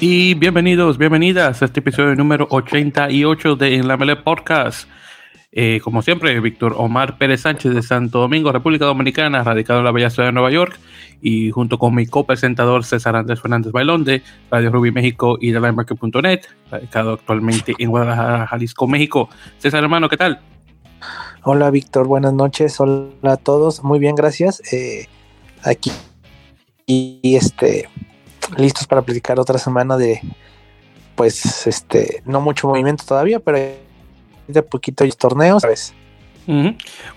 Y bienvenidos, bienvenidas a este episodio número 88 de En la Mele Podcast. Eh, como siempre, Víctor Omar Pérez Sánchez de Santo Domingo, República Dominicana, radicado en la bella ciudad de Nueva York, y junto con mi copresentador César Andrés Fernández Bailón de Radio Ruby México y de Linemarket.net, radicado actualmente en Guadalajara, Jalisco, México. César, hermano, ¿qué tal? Hola, Víctor, buenas noches. Hola a todos. Muy bien, gracias. Eh, aquí y este listos para platicar otra semana de, pues, este, no mucho movimiento todavía, pero de poquito torneos, ¿sabes?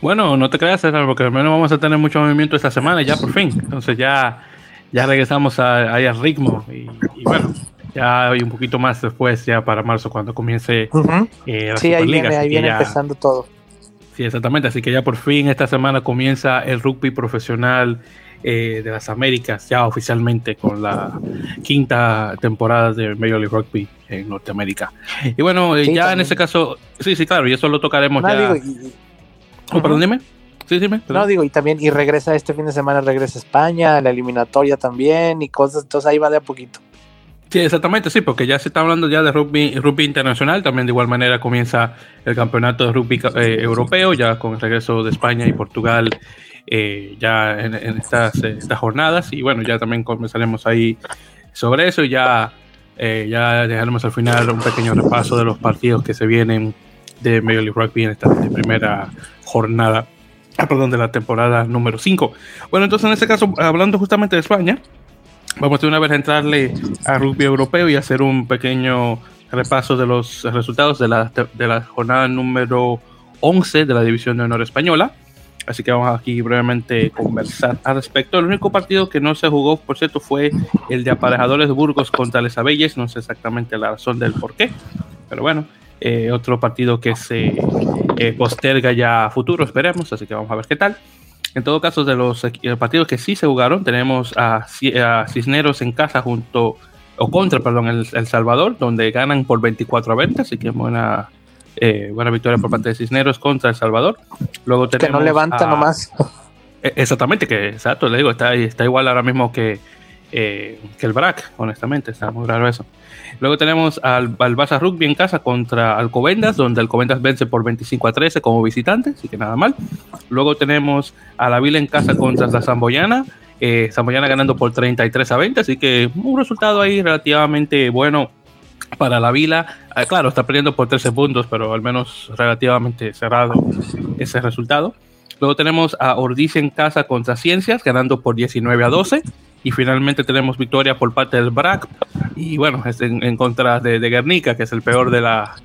Bueno, no te creas, César, porque al menos vamos a tener mucho movimiento esta semana, ya por fin. Entonces ya, ya regresamos a, ahí al ritmo. Y, bueno, ya hay un poquito más después, ya para marzo, cuando comience eh, Sí, ahí viene, ahí viene empezando todo. Sí, exactamente. Así que ya por fin esta semana comienza el rugby profesional eh, de las Américas, ya oficialmente con la quinta temporada de Major League Rugby en Norteamérica. Y bueno, eh, ya en ese caso, sí, sí, claro, y eso lo tocaremos ya. oh, perdón, dime. Sí, dime. No, digo, y también, y regresa este fin de semana, regresa a España, la eliminatoria también, y cosas, entonces ahí va de a poquito. Sí, exactamente, sí, porque ya se está hablando ya de rugby, rugby internacional, también de igual manera comienza el campeonato de rugby eh, europeo, ya con el regreso de España y Portugal eh, ya en, estas, eh, estas, jornadas. Y bueno, ya también comenzaremos ahí sobre eso y ya, eh, ya dejaremos al final un pequeño repaso de los partidos que se vienen de Major League Rugby en esta primera jornada, ah, perdón, de la temporada número 5. Bueno, entonces en este caso, hablando justamente de España, vamos de una vez a entrarle a rugby europeo y hacer un pequeño repaso de los resultados de la, de la jornada número 11 de la División de Honor Española. Así que vamos aquí brevemente conversar al respecto. El único partido que no se jugó, por cierto, fue el de Aparejadores Burgos contra Les Abelles. No sé exactamente la razón del por qué, pero bueno, eh, otro partido que se eh, posterga ya a futuro, esperemos. Así que vamos a ver qué tal. En todo caso, de los eh, partidos que sí se jugaron, tenemos a, Cisneros en casa junto, o contra, perdón, el, el, Salvador, donde ganan por 24 a 20, así que buena, eh, buena victoria por parte de Cisneros contra El Salvador. Luego tenemos que no levanta nomás. E, exactamente, que exacto, le digo, está, está igual ahora mismo que, eh, que el BRAC, honestamente, está muy raro eso. Luego tenemos al, al Barça Rugby en casa contra Alcobendas, donde Alcobendas vence por 25 a 13 como visitante, así que nada mal. Luego tenemos a la Vila en casa contra la Zamboyana, eh, Zamboyana ganando por 33 a 20, así que un resultado ahí relativamente bueno para la Vila. Ah, claro, está perdiendo por 13 puntos, pero al menos relativamente cerrado ese resultado. Luego tenemos a Ordiz en casa contra Ciencias, ganando por 19 a 12. Y finalmente tenemos victoria por parte del BRAC. Y bueno, es en, contra de, Guernica, que es el peor de la,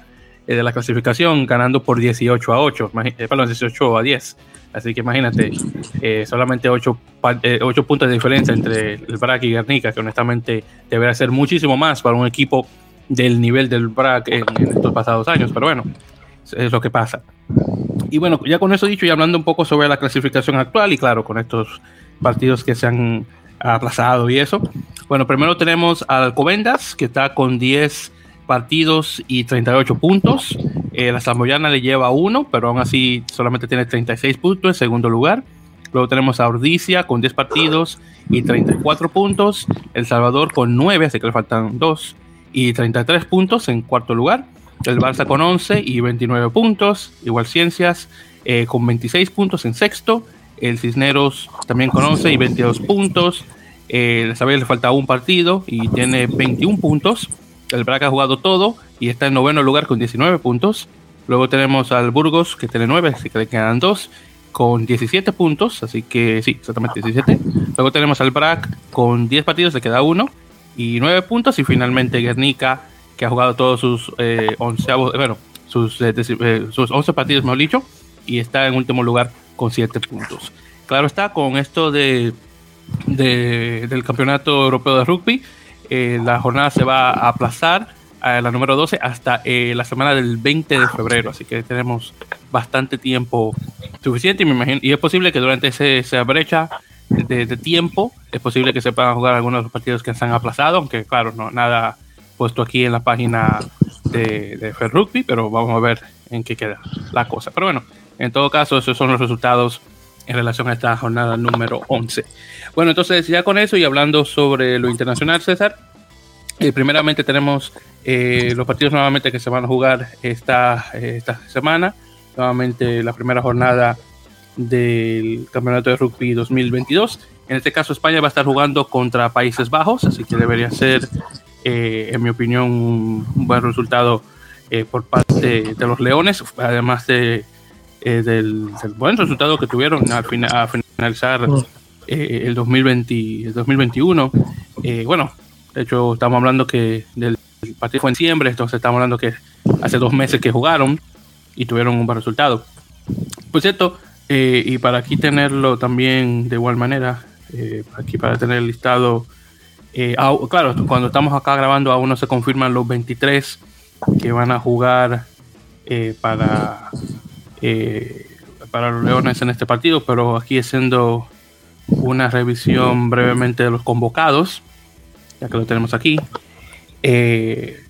eh, de la clasificación, ganando por 18 a 8. Eh, perdón, 18 a 10. Así que imagínate, eh, solamente 8, 8 puntos de diferencia entre el BRAC y Guernica, que honestamente debería ser muchísimo más para un equipo del nivel del BRAC en, estos pasados años, pero bueno, es lo que pasa. Y bueno, ya con eso dicho y hablando un poco sobre la clasificación actual y claro, con estos partidos que se han aplazado y eso. Bueno, primero tenemos al Alcobendas, que está con 10 partidos y 38 puntos. Eh, la Zamboyana le lleva uno, pero aún así solamente tiene 36 puntos en segundo lugar. Luego tenemos a Ordicia con 10 partidos y 34 puntos. El Salvador con 9, así que le faltan 2 y 33 puntos en cuarto lugar. El Barça con 11 y 29 puntos. Igual Ciencias eh, con 26 puntos en sexto. El Cisneros también con 11 y 22 puntos. El Sabel le falta un partido y tiene 21 puntos. El Braga ha jugado todo y está en noveno lugar con 19 puntos. Luego tenemos al Burgos que tiene 9, así que le quedan 2 con 17 puntos, así que sí, exactamente 17. Luego tenemos al BRAC con 10 partidos, le queda 1 y 9 puntos. Y finalmente Guernica, que ha jugado todos sus eh, onceavos, bueno, sus, eh, eh, sus 11 partidos, mejor dicho, y está en último lugar con 7 puntos. Claro está, con esto de, del Campeonato Europeo de Rugby, la jornada se va a aplazar a la número 12 hasta la semana del 20 de febrero, así que tenemos bastante tiempo suficiente y, me imagino, y es posible que durante ese, esa brecha de, tiempo. Es posible que se puedan jugar algunos de los partidos que se han aplazado, aunque claro, no nada puesto aquí en la página de, de Rugby, pero vamos a ver en qué queda la cosa. Pero bueno, en todo caso, esos son los resultados en relación a esta jornada número 11. Bueno, entonces ya con eso y hablando sobre lo internacional, César, eh, primeramente tenemos eh, los partidos nuevamente que se van a jugar esta, esta semana. Nuevamente la primera jornada del Campeonato de Rugby 2022. En este caso España va a estar jugando contra Países Bajos, así que debería ser, eh, en mi opinión, un, buen resultado por parte de los Leones, además de eh, del, buen resultado que tuvieron al a finalizar mm. eh, el, 2020, 2021. Eh, bueno, de hecho, estamos hablando que del partido fue en diciembre, entonces estamos hablando que hace dos meses que jugaron y tuvieron un buen resultado. Por cierto, y para aquí tenerlo también de igual manera, aquí para tener el listado, claro, cuando estamos acá grabando aún no se confirman los 23 que van a jugar para eh, para los Leones en este partido, pero aquí haciendo una revisión brevemente de los convocados, ya que lo tenemos aquí. Eh,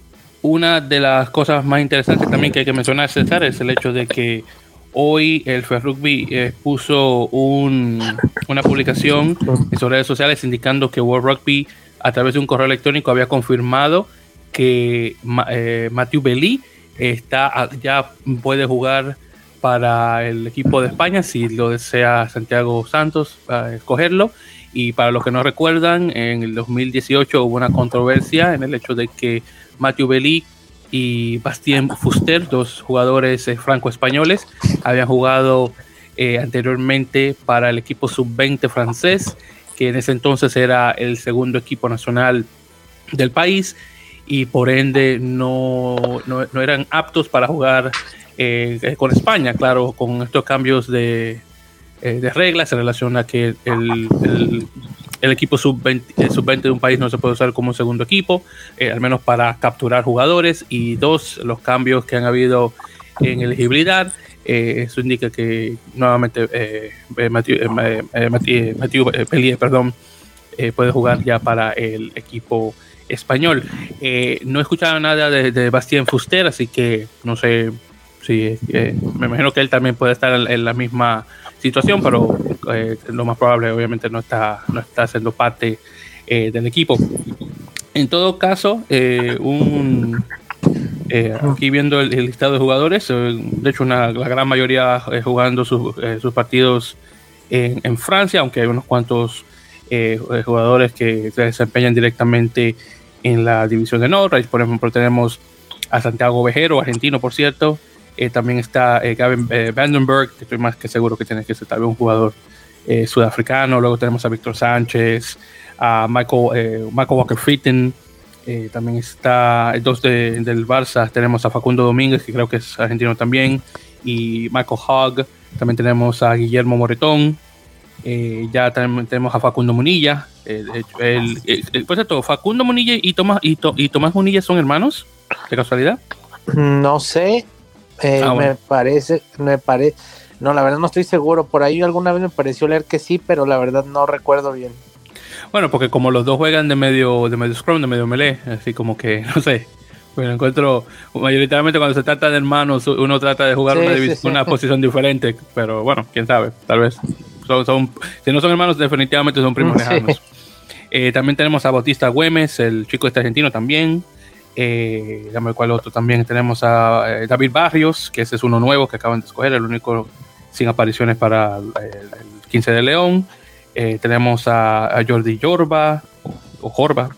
una de las cosas más interesantes también que hay que mencionar, César, es el hecho de que hoy el Fair Rugby eh, puso una publicación en sus redes sociales indicando que World Rugby, a través de un correo electrónico, había confirmado que Matthew Belly está, ya puede jugar para el equipo de España, si lo desea Santiago Santos para escogerlo. Y para los que no recuerdan, en el 2018 hubo una controversia en el hecho de que Mathieu Belli y Bastien Fuster, dos jugadores eh, franco-españoles, habían jugado eh, anteriormente para el equipo sub-20 francés, que en ese entonces era el segundo equipo nacional del país y por ende no, no, no eran aptos para jugar eh, con España, claro, con estos cambios de, eh, reglas en relación a que el, equipo sub-20 eh, sub de un país no se puede usar como segundo equipo, al menos para capturar jugadores, y dos, los cambios que han habido en elegibilidad. eso indica que nuevamente Pellier, perdón, puede jugar ya para el equipo español. no he escuchado nada de Bastien Fuster, así que no sé sí, eh, me imagino que él también puede estar en, la misma situación, pero eh, lo más probable obviamente no está, no está siendo parte eh, del equipo. En todo caso, un, aquí viendo el, listado de jugadores, de hecho una, la gran mayoría jugando sus, sus partidos en, en, Francia, aunque hay unos cuantos jugadores que se desempeñan directamente en la división de Norris. Por ejemplo, tenemos a Santiago Vejero, argentino por cierto, eh, también está eh, Gavin eh, Vandenberg, que estoy más que seguro que tiene que ser también un jugador sudafricano. Luego tenemos a Víctor Sánchez, a Michael, Michael Walker Fritton. también está dos de, del Barça. Tenemos a Facundo Domínguez, que creo que es argentino también. Y Michael Hogg. También tenemos a Guillermo Moretón. ya tenemos a Facundo Munilla. el, por cierto, Facundo Munilla y Tomás, y Tomás Munilla son hermanos, de casualidad. No sé, eh, ah, me parece, me parece, no, la verdad no estoy seguro. Por ahí alguna vez me pareció leer que sí, pero la verdad no recuerdo bien. Bueno, porque como los dos juegan de medio, de medio scrum, de medio melee, así como que, no sé. Pues encuentro, mayoritariamente cuando se trata de hermanos, uno trata de jugar una, posición diferente, pero bueno, quién sabe, tal vez. Son, si no son hermanos, definitivamente son primos lejanos. Eh, también tenemos a Bautista Güemes, el chico este argentino también. Eh, dame cuál otro. También tenemos a eh, David Barrios, que ese es uno nuevo que acaban de escoger, el único sin apariciones para el, 15 de León. Eh, tenemos a, Jordi Jorba, o, Jorba.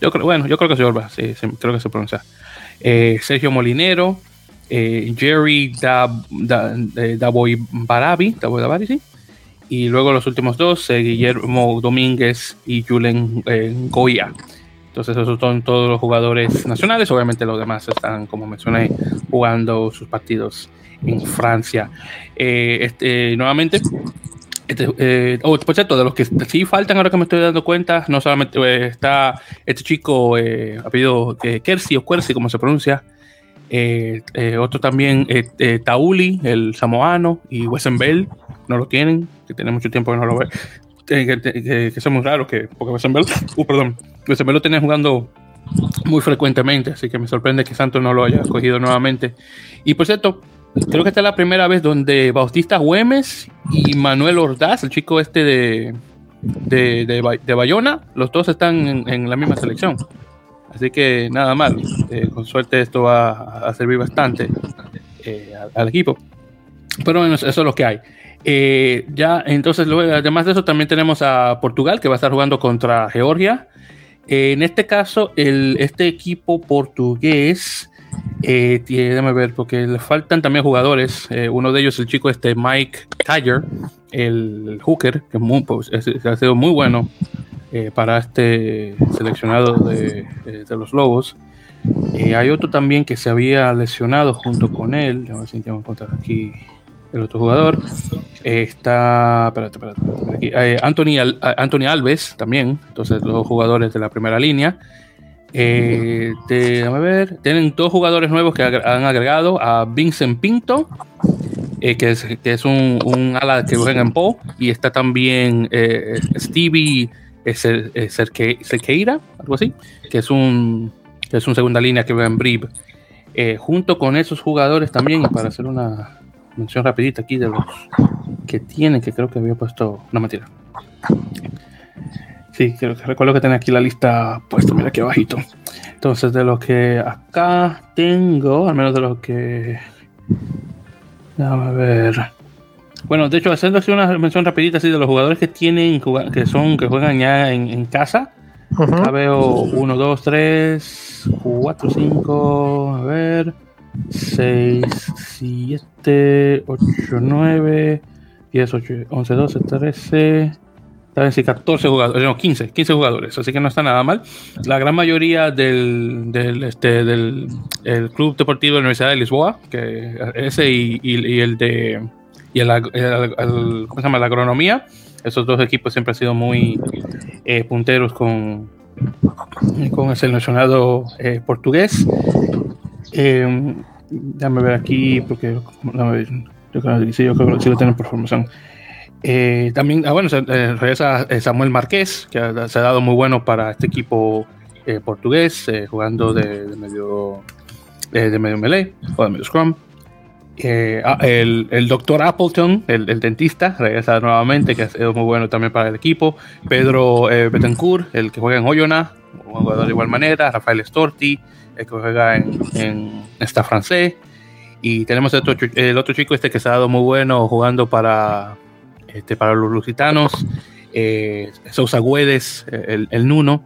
yo bueno, yo creo que es Jorba, sí, creo que se pronuncia. Eh, Sergio Molinero, Jerry Davoy Barabi, sí. Y luego los últimos dos, Guillermo Domínguez y Julen Goya. Entonces esos son todos los jugadores nacionales. Obviamente los demás están, como mencioné, jugando sus partidos en Francia. Eh, este, nuevamente, este, eh, oh, por cierto, de los que sí faltan ahora que me estoy dando cuenta, no solamente eh, está este chico, eh, apellido Kersi o Kersi, como se pronuncia, otro también, Tauli, el samoano, y Bell no lo tienen, que tiene mucho tiempo que no lo ve que, que, que, muy raros, que, porque Westenbell, uh, perdón, lo tenía jugando muy frecuentemente, así que me sorprende que Santos no lo haya escogido nuevamente. Y por cierto, creo que esta es la primera vez donde Bautista Güemes y Manuel Ordaz, el chico este de, de, Bayona, los dos están en, la misma selección. Así que nada mal, eh, con suerte esto va a servir bastante eh, al, equipo. Pero bueno, eso es lo que hay. Eh, ya, entonces, luego, además de eso, también tenemos a Portugal que va a estar jugando contra Georgia. En este caso, este equipo portugués eh, déjame ver, porque le faltan también jugadores. Eh, uno de ellos, el chico este Mike Tiger, el hooker, que pues, ha sido muy bueno eh, para este seleccionado de, eh, los Lobos. hay otro también que se había lesionado junto con él. A ver si encontrar aquí el otro jugador. está, espérate, espérate, Anthony, Anthony Alves también. Entonces, los jugadores de la primera línea. Eh, ver. Tienen dos jugadores nuevos que han agregado a Vincent Pinto, eh, que, es, que es un, ala que juega en Po, y está también eh, Stevie Cerqueira, algo así, que es un que es un segunda línea que juega en Brib. junto con esos jugadores también, para hacer una mención rapidita aquí de los que tienen, que creo que había puesto, no mentira, Sí, creo que recuerdo que tenía aquí la lista puesta, mira aquí abajito. Entonces, de lo que acá tengo, al menos de lo que. Déjame ver. Bueno, de hecho, haciendo así una mención rapidita así de los jugadores que tienen, que son, que juegan ya en, casa. Acá veo 1, 2, 3, 4, 5, a ver, 6, 7, 8, 9, 10, 8, 11, 12, 13. 14 jugadores, no, 15, 15 jugadores, así que no está nada mal. La gran mayoría del, del, este, del el Club Deportivo de la Universidad de Lisboa, que ese y, y, el de y el, ¿cómo se llama? la agronomía, esos dos equipos siempre han sido muy eh, punteros con, con el seleccionado eh, portugués. Eh, déjame ver aquí, porque yo creo sí, yo creo que sí lo tienen por formación. Eh, también, ah, bueno, eh, regresa eh, Samuel Márquez, que se ha dado muy bueno para este equipo portugués, jugando de, medio de medio melee o de medio scrum. Ah, el, el, doctor Appleton, el, dentista, regresa nuevamente, que ha sido muy bueno también para el equipo. Pedro Betancourt, el que juega en Oyona, un jugador de igual manera. Rafael Storti, el que juega en, en francés. Y tenemos el otro, el chico este que se ha dado muy bueno jugando para, este, para los lusitanos, eh, Sousa Güedes, el, Nuno,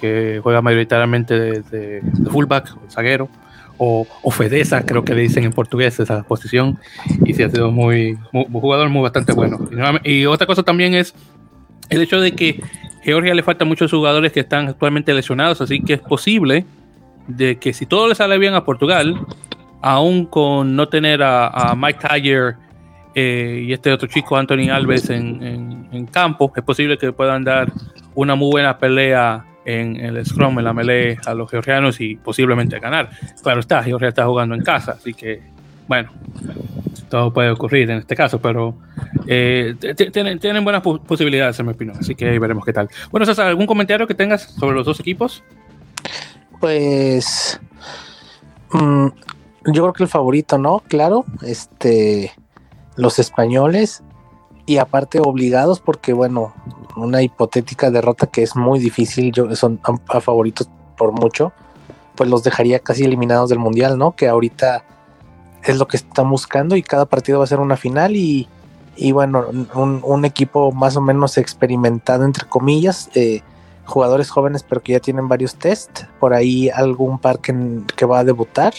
que, juega, mayoritariamente de, fullback, zaguero, o, Fedeza, creo que le dicen en portugués esa posición, y sí ha sido muy, jugador muy bastante bueno. Y, otra cosa también es el hecho de que Georgia le falta muchos jugadores que están actualmente lesionados, así que es posible de que si todo le sale bien a Portugal, aún con no tener a, Mike Tiger eh, y este otro chico, Anthony Alves, en, en, campo, es posible que puedan dar una muy buena pelea en, el Scrum, en la melee a los georgianos y posiblemente ganar. Claro está, Georgia está jugando en casa, así que, bueno, todo puede ocurrir en este caso, pero eh, tienen, tienen buenas posibilidades, en mi opinión, así que veremos qué tal. Bueno, César, ¿algún comentario que tengas sobre los dos equipos? Pues. Mm, yo creo que el favorito, ¿no? Claro, este los españoles y aparte obligados porque bueno, una hipotética derrota que es muy difícil, yo, son a, favoritos por mucho, pues los dejaría casi eliminados del mundial, ¿no? Que ahorita es lo que están buscando y cada partido va a ser una final y, y bueno, un, equipo más o menos experimentado entre comillas, eh, jugadores jóvenes pero que ya tienen varios test, por ahí algún par que, que va a debutar.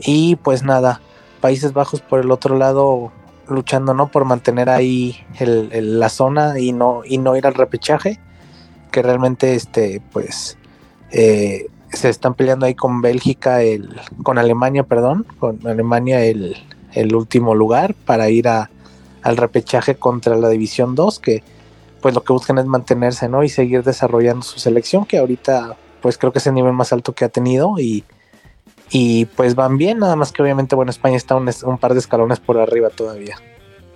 Y pues nada, Países Bajos por el otro lado luchando no por mantener ahí la zona y no y no ir al repechaje que realmente este pues eh, se están peleando ahí con Bélgica el con Alemania perdón con Alemania el, último lugar para ir a, al repechaje contra la división 2 que pues lo que buscan es mantenerse no y seguir desarrollando su selección que ahorita pues creo que es el nivel más alto que ha tenido y y pues van bien, nada más que obviamente, bueno, España está un, un par de escalones por arriba todavía.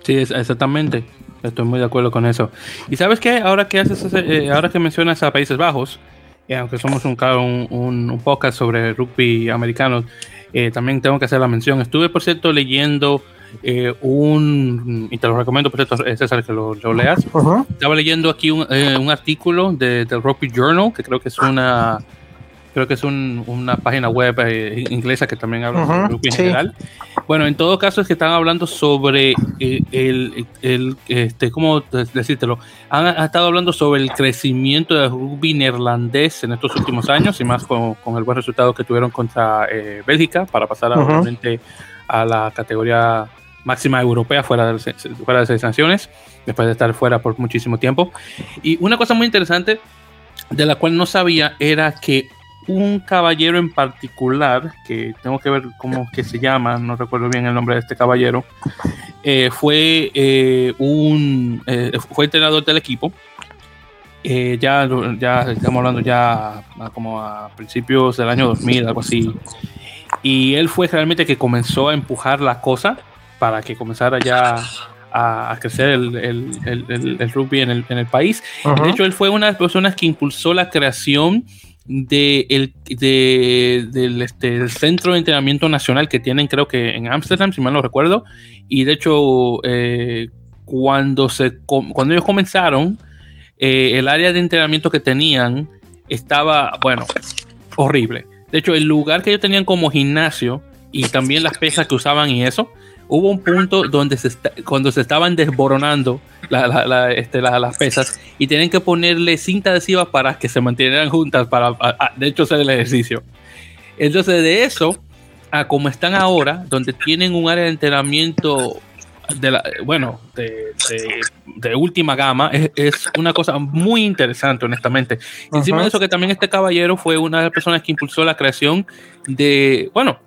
Sí, exactamente. Estoy muy de acuerdo con eso. Y sabes qué, ahora que haces, eh, ahora que mencionas a Países Bajos, eh, aunque somos un, un, un, podcast sobre rugby americano, eh, también tengo que hacer la mención. Estuve, por cierto, leyendo eh, un, y te lo recomiendo, por cierto, César, que lo, leas. Estaba leyendo aquí un, eh, un artículo de, del Rugby Journal, que creo que es una creo que es una página web eh, inglesa que también habla de rugby en general. Bueno, en todo caso es que están hablando sobre eh, el, el, este, ¿cómo decírtelo? Han, estado hablando sobre el crecimiento del rugby neerlandés en estos últimos años y más con, con el buen resultado que tuvieron contra eh, Bélgica para pasar a la categoría máxima europea fuera de, fuera seis sanciones, después de estar fuera por muchísimo tiempo. Y una cosa muy interesante de la cual no sabía era que un caballero en particular, que tengo que ver cómo que se llama, no recuerdo bien el nombre de este caballero, eh, fue eh, un eh, fue entrenador del equipo. ya, ya estamos hablando ya como a principios del año 2000, algo así. Y él fue realmente que comenzó a empujar la cosa para que comenzara ya a, crecer el, el, el, rugby en el, en país. De hecho, él fue una de las personas que impulsó la creación de el, de, del, este, centro de entrenamiento nacional que tienen, creo que en Ámsterdam, si mal no recuerdo. Y de hecho, eh, cuando, se, cuando ellos comenzaron, eh, el área de entrenamiento que tenían estaba, bueno, horrible. De hecho, el lugar que ellos tenían como gimnasio y también las pesas que usaban y eso, hubo un punto donde se cuando se estaban desboronando este, las pesas y tienen que ponerle cinta adhesiva para que se mantuvieran juntas para de hecho hacer el ejercicio. Entonces de eso a como están ahora, donde tienen un área de entrenamiento de la, bueno, de, de, última gama, es, una cosa muy interesante, honestamente. Encima de eso, que también este caballero fue una de las personas que impulsó la creación de, bueno,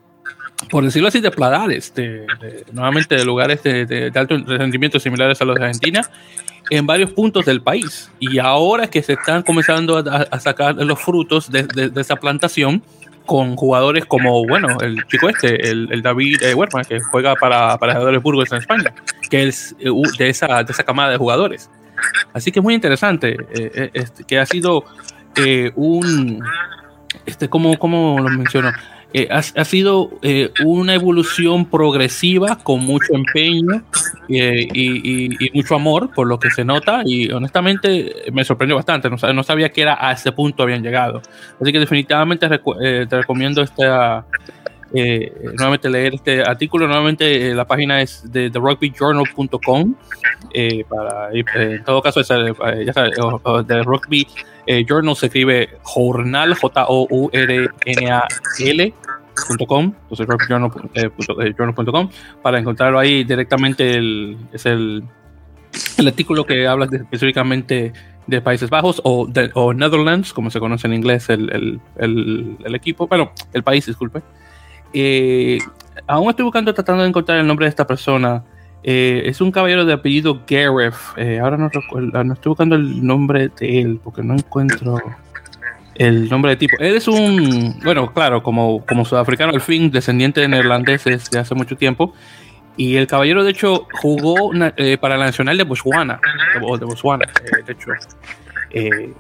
por decirlo así, de pladales, de, nuevamente de lugares de, alto rendimiento similares a los de Argentina, en varios puntos del país. Y ahora que se están comenzando a, sacar los frutos de, esa plantación con jugadores como, bueno, el chico este, el, David eh, que juega para, para jugadores Burgos en España, que es eh, de, esa, de esa camada de jugadores. Así que es muy interesante, eh, eh, que ha sido un, este, ¿cómo, cómo lo menciono? Eh, ha, sido eh, una evolución progresiva con mucho empeño eh, y, mucho amor, por lo que se nota, y honestamente me sorprendió bastante, no, sabía que era a ese punto habían llegado. Así que definitivamente te recomiendo esta, nuevamente leer este artículo, nuevamente la página es de therugbyjournal.com, para, en todo caso, es, ya sabes, de rugby eh, journal se escribe jornal, J-O-U-R-N-A-L.com, entonces rockjournal.com, eh, para encontrarlo ahí directamente. El, es el, el artículo que habla específicamente de Países Bajos o, de, o Netherlands, como se conoce en inglés el, el, el, equipo, bueno, el país, disculpe. Eh, aún estoy buscando, tratando de encontrar el nombre de esta persona. Eh, es un caballero de apellido Gareth. Eh, ahora no recuerdo, no estoy buscando el nombre de él porque no encuentro el nombre de tipo. Él es un, bueno, claro, como, como sudafricano al fin, descendiente de neerlandeses de hace mucho tiempo. Y el caballero, de hecho, jugó eh, para la Nacional de Botswana, o de Botswana, de hecho,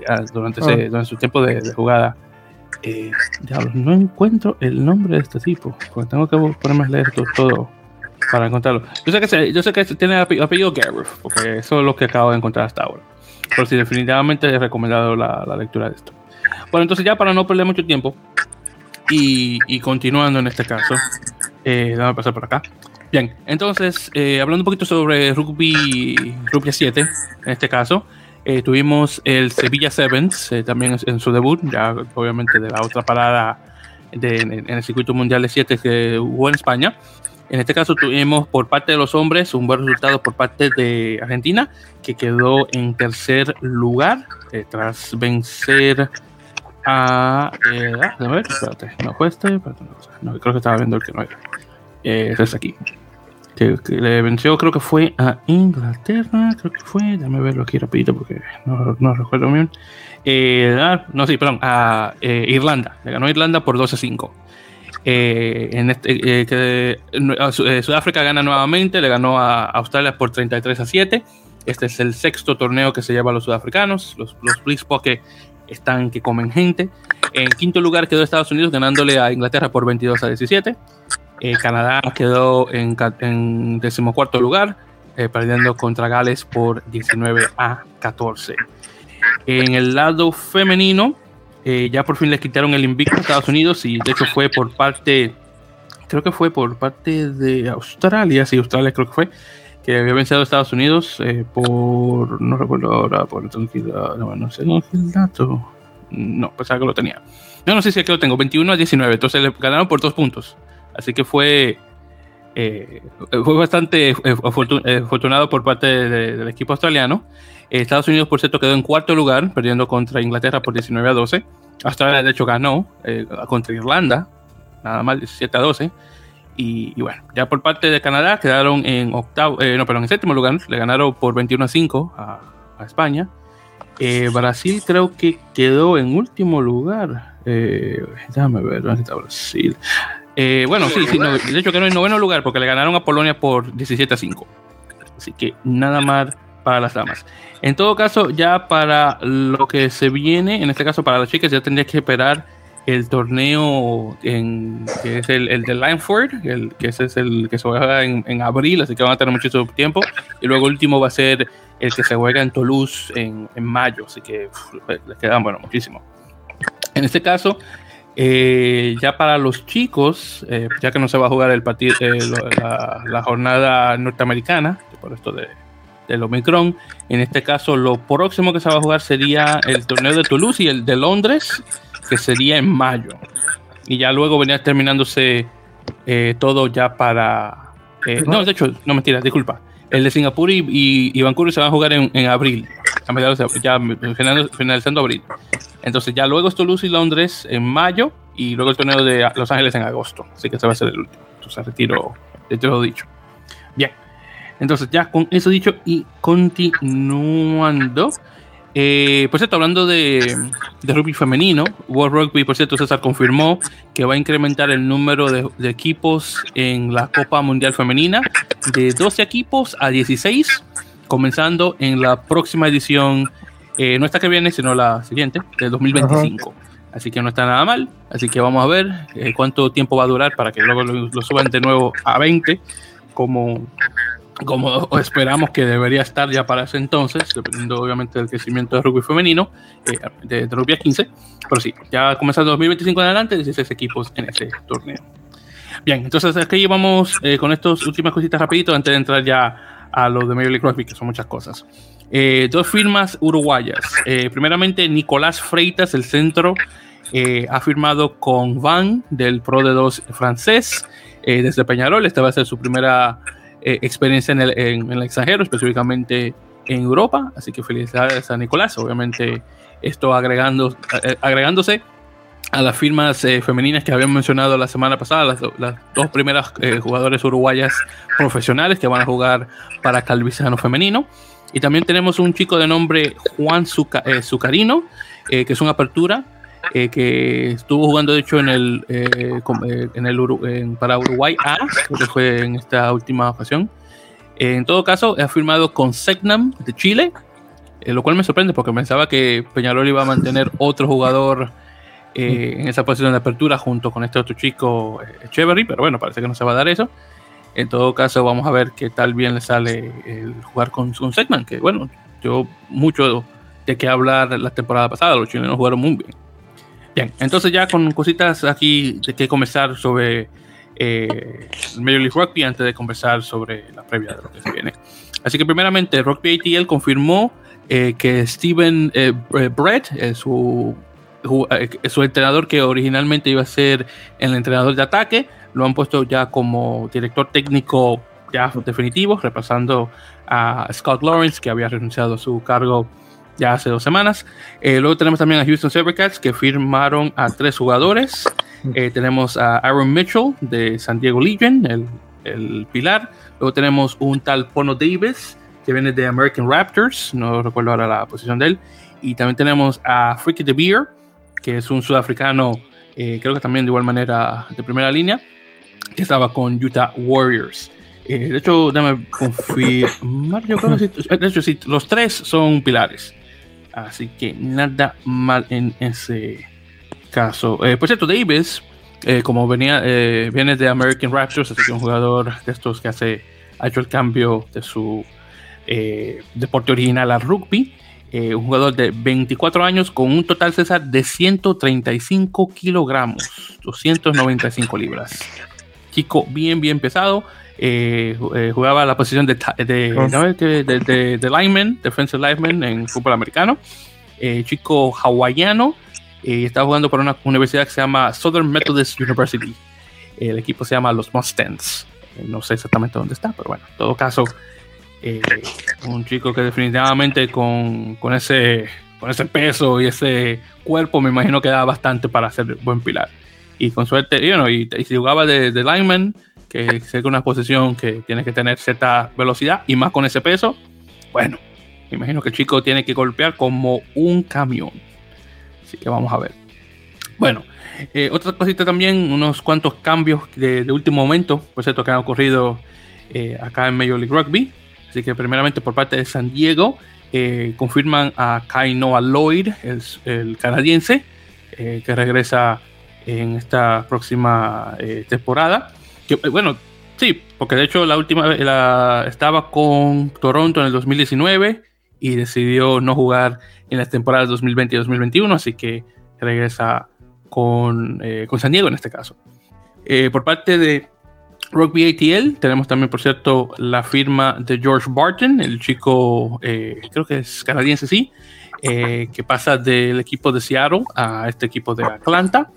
ah, durante, ese, durante, su tiempo de, de jugada. No encuentro el nombre de este tipo, porque tengo que ponerme a leer todo para encontrarlo. Yo sé que, yo sé que tiene apellido Gareth, porque eso es lo que acabo de encontrar hasta ahora. Pero sí, definitivamente he recomendado la, la lectura de esto. Bueno, entonces ya para no perder mucho tiempo y, y continuando en este caso, eh, a pasar por acá. Bien, entonces, eh, hablando un poquito sobre rugby, rugby 7, en este caso, eh, tuvimos el Sevilla Sevens, eh, también en su debut, ya obviamente de la otra parada de, en el circuito mundial de 7 que hubo en España. En este caso tuvimos por parte de los hombres un buen resultado por parte de Argentina, que quedó en tercer lugar eh, tras vencer a... Eh, ah, a ver, espérate, no fue este, no, creo que estaba viendo el que no era. Eh, es aquí. Que, le venció, creo que fue a Inglaterra, creo que fue, déjame verlo aquí rapidito porque no, no recuerdo bien. Eh, ah, no, sí, perdón, a eh, Irlanda, le ganó Irlanda por 12 a 5. Eh, en este, eh, que, eh, Sudáfrica gana nuevamente, le ganó a Australia por 33 a 7. Este es el sexto torneo que se lleva a los sudafricanos. Los, los que están que comen gente. En quinto lugar quedó Estados Unidos ganándole a Inglaterra por 22 a 17. Canadá quedó en, decimocuarto lugar, perdiendo contra Gales por 19 a 14. En el lado femenino, ya por fin le quitaron el invicto a Estados Unidos y de hecho fue por parte, creo que fue por parte de Australia, sí, Australia creo que fue, que había vencido a Estados Unidos eh, por, no recuerdo ahora, por tranquilidad, no, no sé, no el dato. No, pensaba que lo tenía. No, no sé si aquí lo tengo, 21 a 19, entonces le ganaron por dos puntos. Así que fue, eh, fue bastante eh, afortunado por parte del equipo australiano. Estados Unidos, por cierto, quedó en cuarto lugar, perdiendo contra Inglaterra por 19 a 12. Australia, de hecho, ganó contra Irlanda, nada más 17 a 12. Y, bueno, ya por parte de Canadá quedaron en octavo, eh, no, perdón, en séptimo lugar, le ganaron por 21 a 5 a, España. Eh, Brasil creo que quedó en último lugar. Eh, déjame ver, ¿dónde está Brasil? Bueno, sí, sí, de hecho quedó en noveno lugar porque le ganaron a Polonia por 17 a 5. Así que nada más para las damas. En todo caso, ya para lo que se viene, en este caso para las chicas, ya tendría que esperar el torneo en, que es el, el de Lineford, el, que ese es el que se juega en, en, abril, así que van a tener muchísimo tiempo. Y luego el último va a ser el que se juega en Toulouse en, en mayo, así que les quedan, bueno, muchísimo. En este caso, eh, ya para los chicos, eh, ya que no se va a jugar el partido, eh, la, jornada norteamericana, por esto de, del Omicron, en este caso lo próximo que se va a jugar sería el torneo de Toulouse y el de Londres que sería en mayo. Y ya luego venía terminándose eh, todo ya para... No, de hecho, no mentira, disculpa. El de Singapur y, y, Vancouver se van a jugar en abril, a mediados ya finalizando abril. Entonces ya luego es Toulouse y Londres en mayo y luego el torneo de Los Ángeles en agosto. Así que ese va a ser el último. Entonces retiro, retiro dicho. Bien. Entonces ya con eso dicho y continuando. Eh, por cierto, hablando de, rugby femenino, World Rugby, por cierto, César confirmó que va a incrementar el número de, equipos en la Copa Mundial Femenina de 12 equipos a 16, comenzando en la próxima edición, eh, no esta que viene, sino la siguiente, de 2025. Así que no está nada mal. Así que vamos a ver eh, cuánto tiempo va a durar para que luego lo, lo suban de nuevo a 20, como como esperamos que debería estar ya para ese entonces, dependiendo obviamente del crecimiento del rugby femenino, eh, de, rugby a 15, pero sí, ya comenzando 2025 en adelante, 16 equipos en ese torneo. Bien, entonces aquí vamos eh, con estas últimas cositas rapidito antes de entrar ya a los de League Rugby, que son muchas cosas. Eh, dos firmas uruguayas. primeramente, Nicolás Freitas, el centro, ha firmado con Van del Pro de 2 francés desde Peñarol. Esta va a ser su primera eh, experiencia en el, en, el, extranjero, específicamente en Europa. Así que felicidades a Nicolás. Obviamente, esto agregando, eh, agregándose a las firmas eh, femeninas que habíamos mencionado la semana pasada, las, las dos primeras jugadores uruguayas profesionales que van a jugar para Calvizano Femenino. Y también tenemos un chico de nombre Juan Zucarino, que es una apertura eh, que estuvo jugando de hecho en el, eh, eh, en el para Uruguay A, que fue en esta última ocasión. en todo caso, ha firmado con Segnam de Chile, lo cual me sorprende porque pensaba que Peñarol iba a mantener otro jugador en esa posición de apertura junto con este otro chico Echeverry, pero bueno, parece que no se va a dar eso. En todo caso, vamos a ver qué tal bien le sale el jugar con, con Segman, que bueno, yo mucho de qué hablar la temporada pasada, los chilenos jugaron muy bien. Bien, entonces ya con cositas aquí de que comenzar sobre eh, el Major League Rugby antes de conversar sobre la previa de lo que se viene. Así que primeramente Rugby ATL confirmó eh, que Steven eh, Brett, su, su entrenador que originalmente iba a ser el entrenador de ataque, lo han puesto ya como director técnico ya definitivo, repasando a Scott Lawrence, que había renunciado a su cargo ya hace dos semanas. Eh, luego tenemos también a Houston Sabercats que firmaron a tres jugadores. Eh, tenemos a Aaron Mitchell de San Diego Legion, el, el, pilar. Luego tenemos un tal Pono Davis que viene de American Raptors, no recuerdo ahora la posición de él. Y también tenemos a Freaky de Beer, que es un sudafricano, eh, creo que también de igual manera de primera línea, que estaba con Utah Warriors. de hecho, déjame confirmar, yo creo que de hecho, sí, los tres son pilares. Así que nada mal en ese caso. Eh, por cierto, Davis Eh, como venía, eh, viene de American Raptors, así que un jugador de estos que hace, ha hecho el cambio de su eh, deporte original al rugby. Un jugador de 24 años con un total César de 135 kilogramos, 295 libras. Chico bien, bien pesado. jugaba la posición de, de, de, lineman, defensive lineman en fútbol americano. chico hawaiano estaba jugando por una universidad que se llama Southern Methodist University. El equipo se llama los Mustangs. Eh, no sé exactamente dónde está, pero bueno, en todo caso, eh, un chico que definitivamente con, con, ese, con ese peso y ese cuerpo me imagino que da bastante para ser buen pilar. Y con suerte, y, y, si jugaba de, de lineman, que es una posición que tiene que tener cierta velocidad y más con ese peso, bueno, me imagino que el chico tiene que golpear como un camión. Así que vamos a ver. Bueno, eh, otra cosita también, unos cuantos cambios de, último momento, por cierto, que han ocurrido eh, acá en Major League Rugby. Así que primeramente por parte de San Diego, eh, confirman a Kai Noah Lloyd, el, canadiense, que regresa en esta próxima temporada. Que, bueno, sí, porque de hecho la última la, estaba con Toronto en el 2019 y decidió no jugar en las temporadas 2020 y 2021, así que regresa con, eh, con San Diego en este caso. Eh, por parte de Rugby ATL tenemos también, por cierto, la firma de George Barton, el chico, eh, creo que es canadiense, sí, que pasa del equipo de Seattle a este equipo de Atlanta.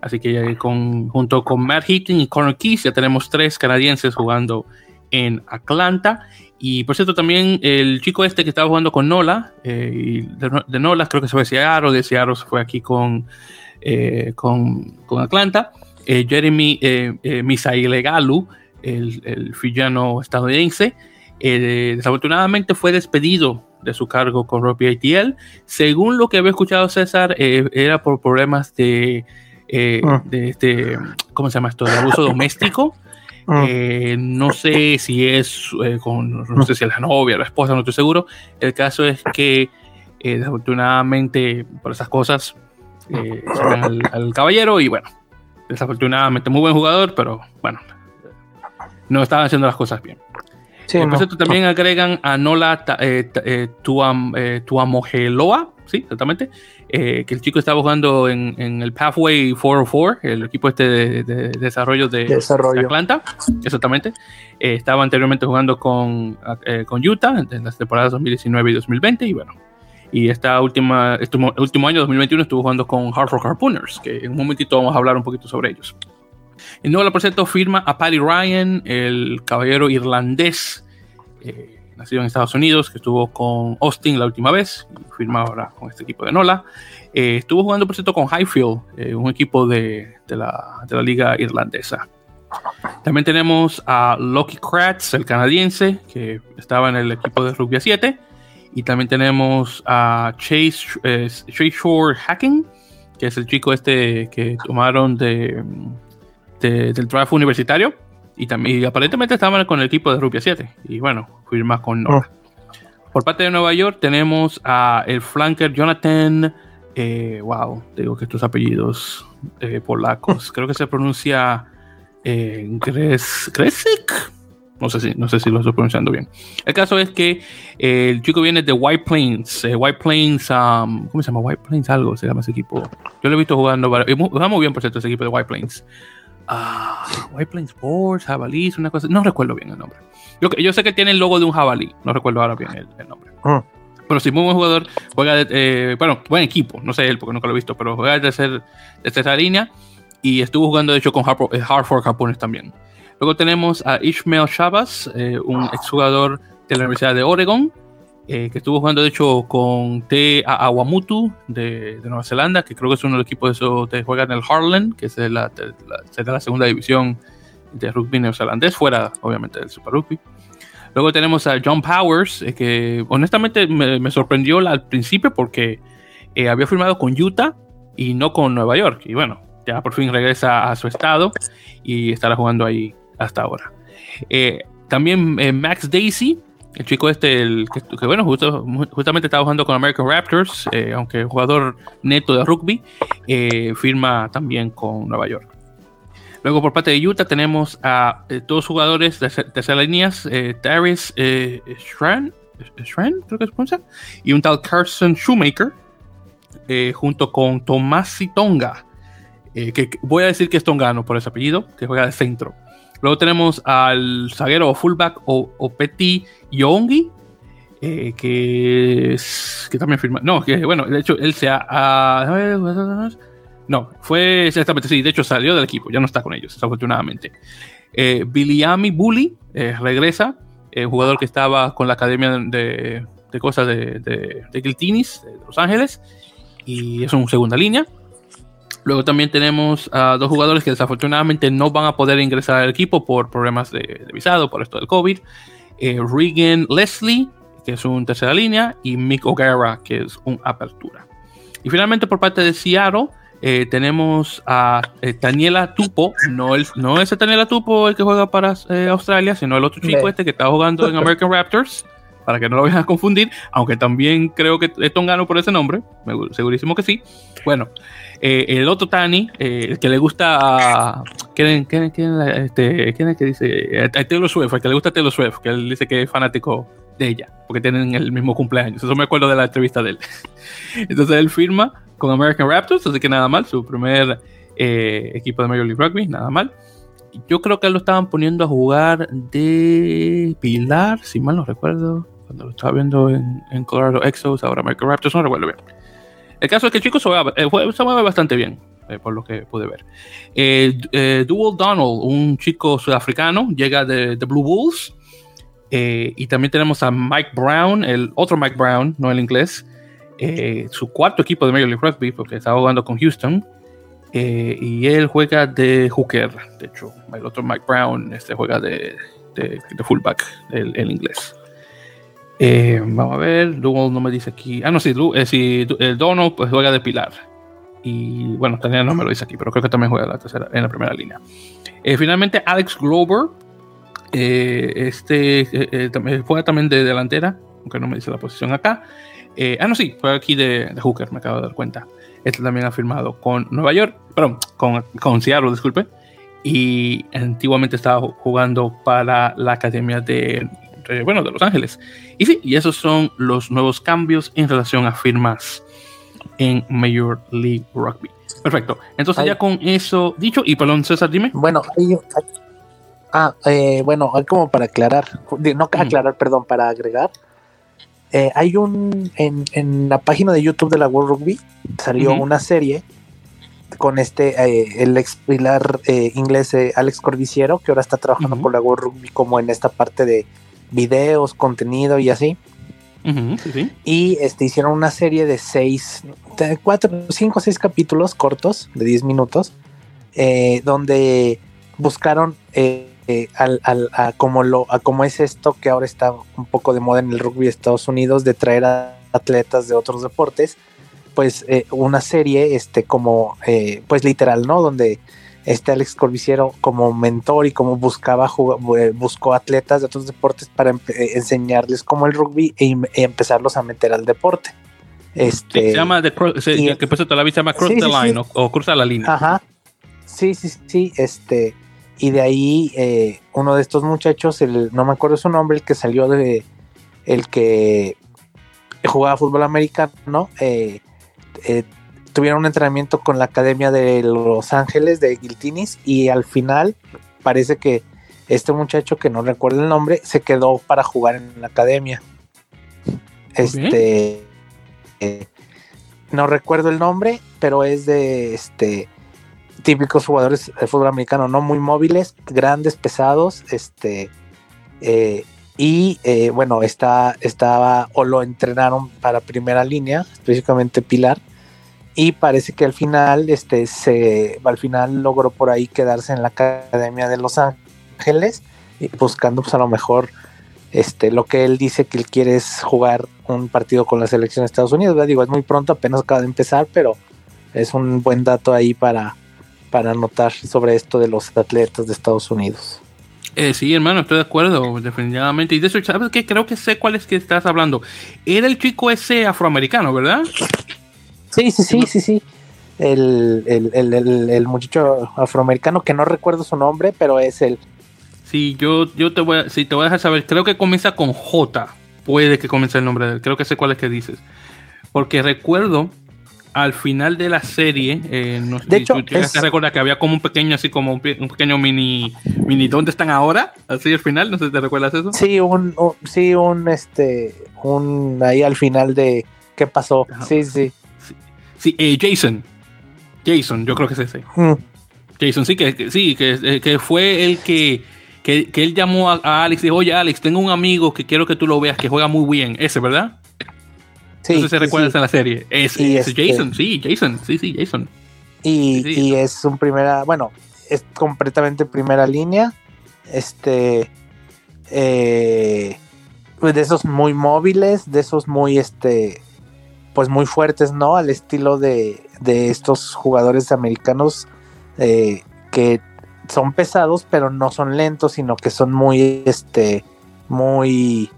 Así que con, junto con Matt Heaton y Connor Keys ya tenemos tres canadienses jugando en Atlanta. Y por cierto, también el chico este que estaba jugando con Nola, eh, de, Nola, creo que se fue Seattle, de Seattle se fue aquí con, eh, con, con, Atlanta. Eh, Jeremy eh, Misailegalu, el, el fillano estadounidense, desafortunadamente fue despedido de su cargo con Robbie ATL. Según lo que había escuchado César, era por problemas de, ah. de, este, ¿cómo se llama esto? De abuso doméstico. Ah. Eh, no sé si es eh, con, no sé si es la novia, la esposa, no estoy seguro. El caso es que eh, desafortunadamente por esas cosas sacan al, caballero y bueno, desafortunadamente muy buen jugador, pero bueno, no estaban haciendo las cosas bien. Sí, por cierto, también agregan a Nola Tuam, Tuamogeloa, sí, exactamente, eh, que el chico estaba jugando en, el Pathway 404, el equipo este de, desarrollo de, Atlanta, exactamente. Eh, estaba anteriormente jugando con, eh, con Utah en las temporadas 2019 y 2020 y bueno, y esta última, este último año, 2021, estuvo jugando con Hartford Harpooners, que en un momentito vamos a hablar un poquito sobre ellos. En nuevo, por cierto, firma a Paddy Ryan, el caballero irlandés nacido en Estados Unidos, que estuvo con Austin la última vez, y firma ahora con este equipo de Nola. Eh, estuvo jugando, por cierto, con Highfield, eh, un equipo de, de, la, de, la, liga irlandesa. También tenemos a Loki Kratz, el canadiense, que estaba en el equipo de Rugby 7. Y también tenemos a Chase, eh, Chase Shore Hacking, que es el chico este que tomaron de, de, del draft universitario y, también, aparentemente estaban con el equipo de Rupia 7. Y bueno, firma con Nora. Oh. Por parte de Nueva York tenemos a el flanker Jonathan. Eh, wow, digo que estos apellidos eh, polacos. Creo que se pronuncia eh, Gresik. No sé, si, no sé si lo estoy pronunciando bien. El caso es que eh, el chico viene de White Plains. White Plains, um, ¿cómo se llama? White Plains algo se llama ese equipo. Yo lo he visto jugando. Jugamos muy bien, por cierto, ese equipo de White Plains. Ah, White Plains Sports, jabalís, una cosa. No recuerdo bien el nombre. Yo, yo, sé que tiene el logo de un jabalí. No recuerdo ahora bien el, nombre. Ah. Pero sí, muy buen jugador. Juega, de, eh, bueno, buen equipo. No sé él porque nunca lo he visto, pero juega de ser de tercera línea. Y estuvo jugando, de hecho, con eh, Hartford Japones también. Luego tenemos a Ishmael Chavas, eh, un exjugador de la Universidad de Oregon. Eh, que estuvo jugando de hecho con Te Awamutu de, de, Nueva Zelanda, que creo que es uno de los equipos de esos que juegan en el Harlan, que es la, la, segunda división de rugby neozelandés, fuera obviamente del Super Rugby. Luego tenemos a John Powers, eh, que honestamente me, me, sorprendió al principio porque eh, había firmado con Utah y no con Nueva York. Y bueno, ya por fin regresa a su estado y estará jugando ahí hasta ahora. Eh, también Max Daisy, el chico este, el, que, bueno, justamente estaba jugando con American Raptors, aunque jugador neto de rugby, firma también con Nueva York. Luego por parte de Utah tenemos a eh, dos jugadores de tercera líneas, eh, Darius eh, Schran, creo que es y un tal Carson Shoemaker, eh, junto con Tomás Tonga, que voy a decir que es tongano por ese apellido, que juega de centro. Luego tenemos al zaguero o fullback o, Opeti Yongi, eh, que, que también firma. No, que bueno, de hecho, él se ha. no, fue exactamente, sí, de hecho salió del equipo, ya no está con ellos, desafortunadamente. Eh, Biliami Bully eh, regresa, jugador que estaba con la academia de, de cosas de, de, de de Los Ángeles, y es un segunda línea. Luego también tenemos a dos jugadores que desafortunadamente no van a poder ingresar al equipo por problemas de, visado, por esto del COVID. Eh, Regan Leslie, que es un tercera línea, y Mick O'Gara, que es un apertura. Y finalmente por parte de Seattle eh, tenemos a eh, Daniela Tupo, no, el, no ese Daniela Tupo el que juega para Australia, sino el otro chico este que está jugando en American Raptors para que no lo vayan a confundir, aunque también creo que es tongano por ese nombre, segurísimo que sí. Bueno, eh, el otro Tani, eh, el que le gusta ¿quién, quién, quién, este, ¿quién es que dice? A Taylor Swift, el que le gusta a Taylor Swift, que él dice que es fanático de ella, porque tienen el mismo cumpleaños. Eso me acuerdo de la entrevista de él. Entonces él firma con American Raptors, así que nada mal, su primer eh, equipo de Major League Rugby, nada mal. Yo creo que lo estaban poniendo a jugar de Pilar, si mal no recuerdo cuando lo estaba viendo en, Colorado Exos, ahora Michael Raptors, no recuerdo bien. El caso es que el chico se mueve, eh, se mueve bastante bien, eh, por lo que pude ver. Eh, eh Dual Donald, un chico sudafricano, llega de, Blue Bulls. y también tenemos a Mike Brown, el otro Mike Brown, no el inglés, su cuarto equipo de Major League Rugby, porque estaba jugando con Houston. y él juega de hooker, de hecho, el otro Mike Brown este, juega de, de, fullback, el inglés. Eh, vamos a ver, Dual no me dice aquí. Ah, no, sí, eh, el Donald pues juega de pilar. Y bueno, también no me lo dice aquí, pero creo que también juega la tercera, en la primera línea. Eh, finalmente, Alex Glover. este juega también de delantera, aunque no me dice la posición acá. ah, no, sí, juega aquí de, hooker, me acabo de dar cuenta. Este también ha firmado con Nueva York, perdón, con, con Seattle, disculpe. Y antiguamente estaba jugando para la Academia de bueno, de Los Ángeles. Y sí, y esos son los nuevos cambios en relación a firmas en Major League Rugby. Perfecto. Entonces ya con eso dicho, y perdón, César, dime. Bueno, ah, eh, bueno, como para aclarar, no aclarar, perdón, para agregar. Eh, hay un, en, la página de YouTube de la World Rugby salió una serie con este, eh, el ex pilar inglés Alex Cordiciero, que ahora está trabajando por la World Rugby como en esta parte de videos, contenido y así. Y este, hicieron una serie de seis, cuatro, cinco o seis capítulos cortos de 10 minutos, eh, donde buscaron eh, eh, al, a, como lo, a cómo es esto que ahora está un poco de moda en el rugby de Estados Unidos, de traer a atletas de otros deportes, pues una serie, este, como, pues literal, ¿no? Donde este Alex Corbiciero como mentor y como buscaba eh, buscó atletas de otros deportes para eh, enseñarles como el rugby e, e, empezarlos a meter al deporte. Este, se llama que por eso la se llama Cross the Line O, Cruza la línea. Ajá. Sí, sí, sí, este y de ahí eh, uno de estos muchachos, el, no me acuerdo su nombre, el que salió de el que jugaba fútbol americano, eh, tuvieron un entrenamiento con la Academia de Los Ángeles de Guiltinis y al final parece que este muchacho que no recuerdo el nombre se quedó para jugar en la academia. Este eh, no recuerdo el nombre, pero es de este típicos jugadores de fútbol americano, no muy móviles, grandes, pesados, este eh, y eh, bueno, está, estaba o lo entrenaron para primera línea, específicamente Pilar, y parece que al final, este, se, al final logró por ahí quedarse en la Academia de Los Ángeles y buscando pues a lo mejor este, lo que él dice que él quiere es jugar un partido con la selección de Estados Unidos. Digo, es muy pronto, apenas acaba de empezar, pero es un buen dato ahí para, para anotar sobre esto de los atletas de Estados Unidos. Eh, sí, hermano, estoy de acuerdo, definitivamente. Y de eso, ¿sabes qué? Creo que sé cuál es que estás hablando. Era el chico ese afroamericano, ¿verdad? Sí, sí, sí, sí, sí. el, el, muchacho afroamericano, que no recuerdo su nombre, pero es el... Sí, yo, yo te voy a, sí, te voy a dejar saber, creo que comienza con J, puede que comience el nombre de él, creo que sé cuál es que dices. Porque recuerdo al final de la serie, eh, no de hecho, te recuerdas que había como un pequeño, así como un, pequeño mini, mini, ¿dónde están ahora? Así al final, no sé si te recuerdas eso. Sí, un, sí, un, este, un, ahí al final de qué pasó. Sí, sí. Sí, eh, Jason. Jason, yo creo que es ese. Mm. Jason, sí, que, sí, que, que, fue el que, que, él llamó a, a Alex y dijo, oye Alex, tengo un amigo que quiero que tú lo veas, que juega muy bien. Ese, ¿verdad? Sí, no sé si recuerdas en la serie. Es, este Jason, sí, Jason, sí, sí, Jason. Y, es un primera, bueno, es completamente primera línea. Este, eh, de esos muy móviles, de esos muy, este, pues muy fuertes, ¿no? Al estilo de, de estos jugadores americanos eh, que son pesados, pero no son lentos, sino que son muy, este, muy,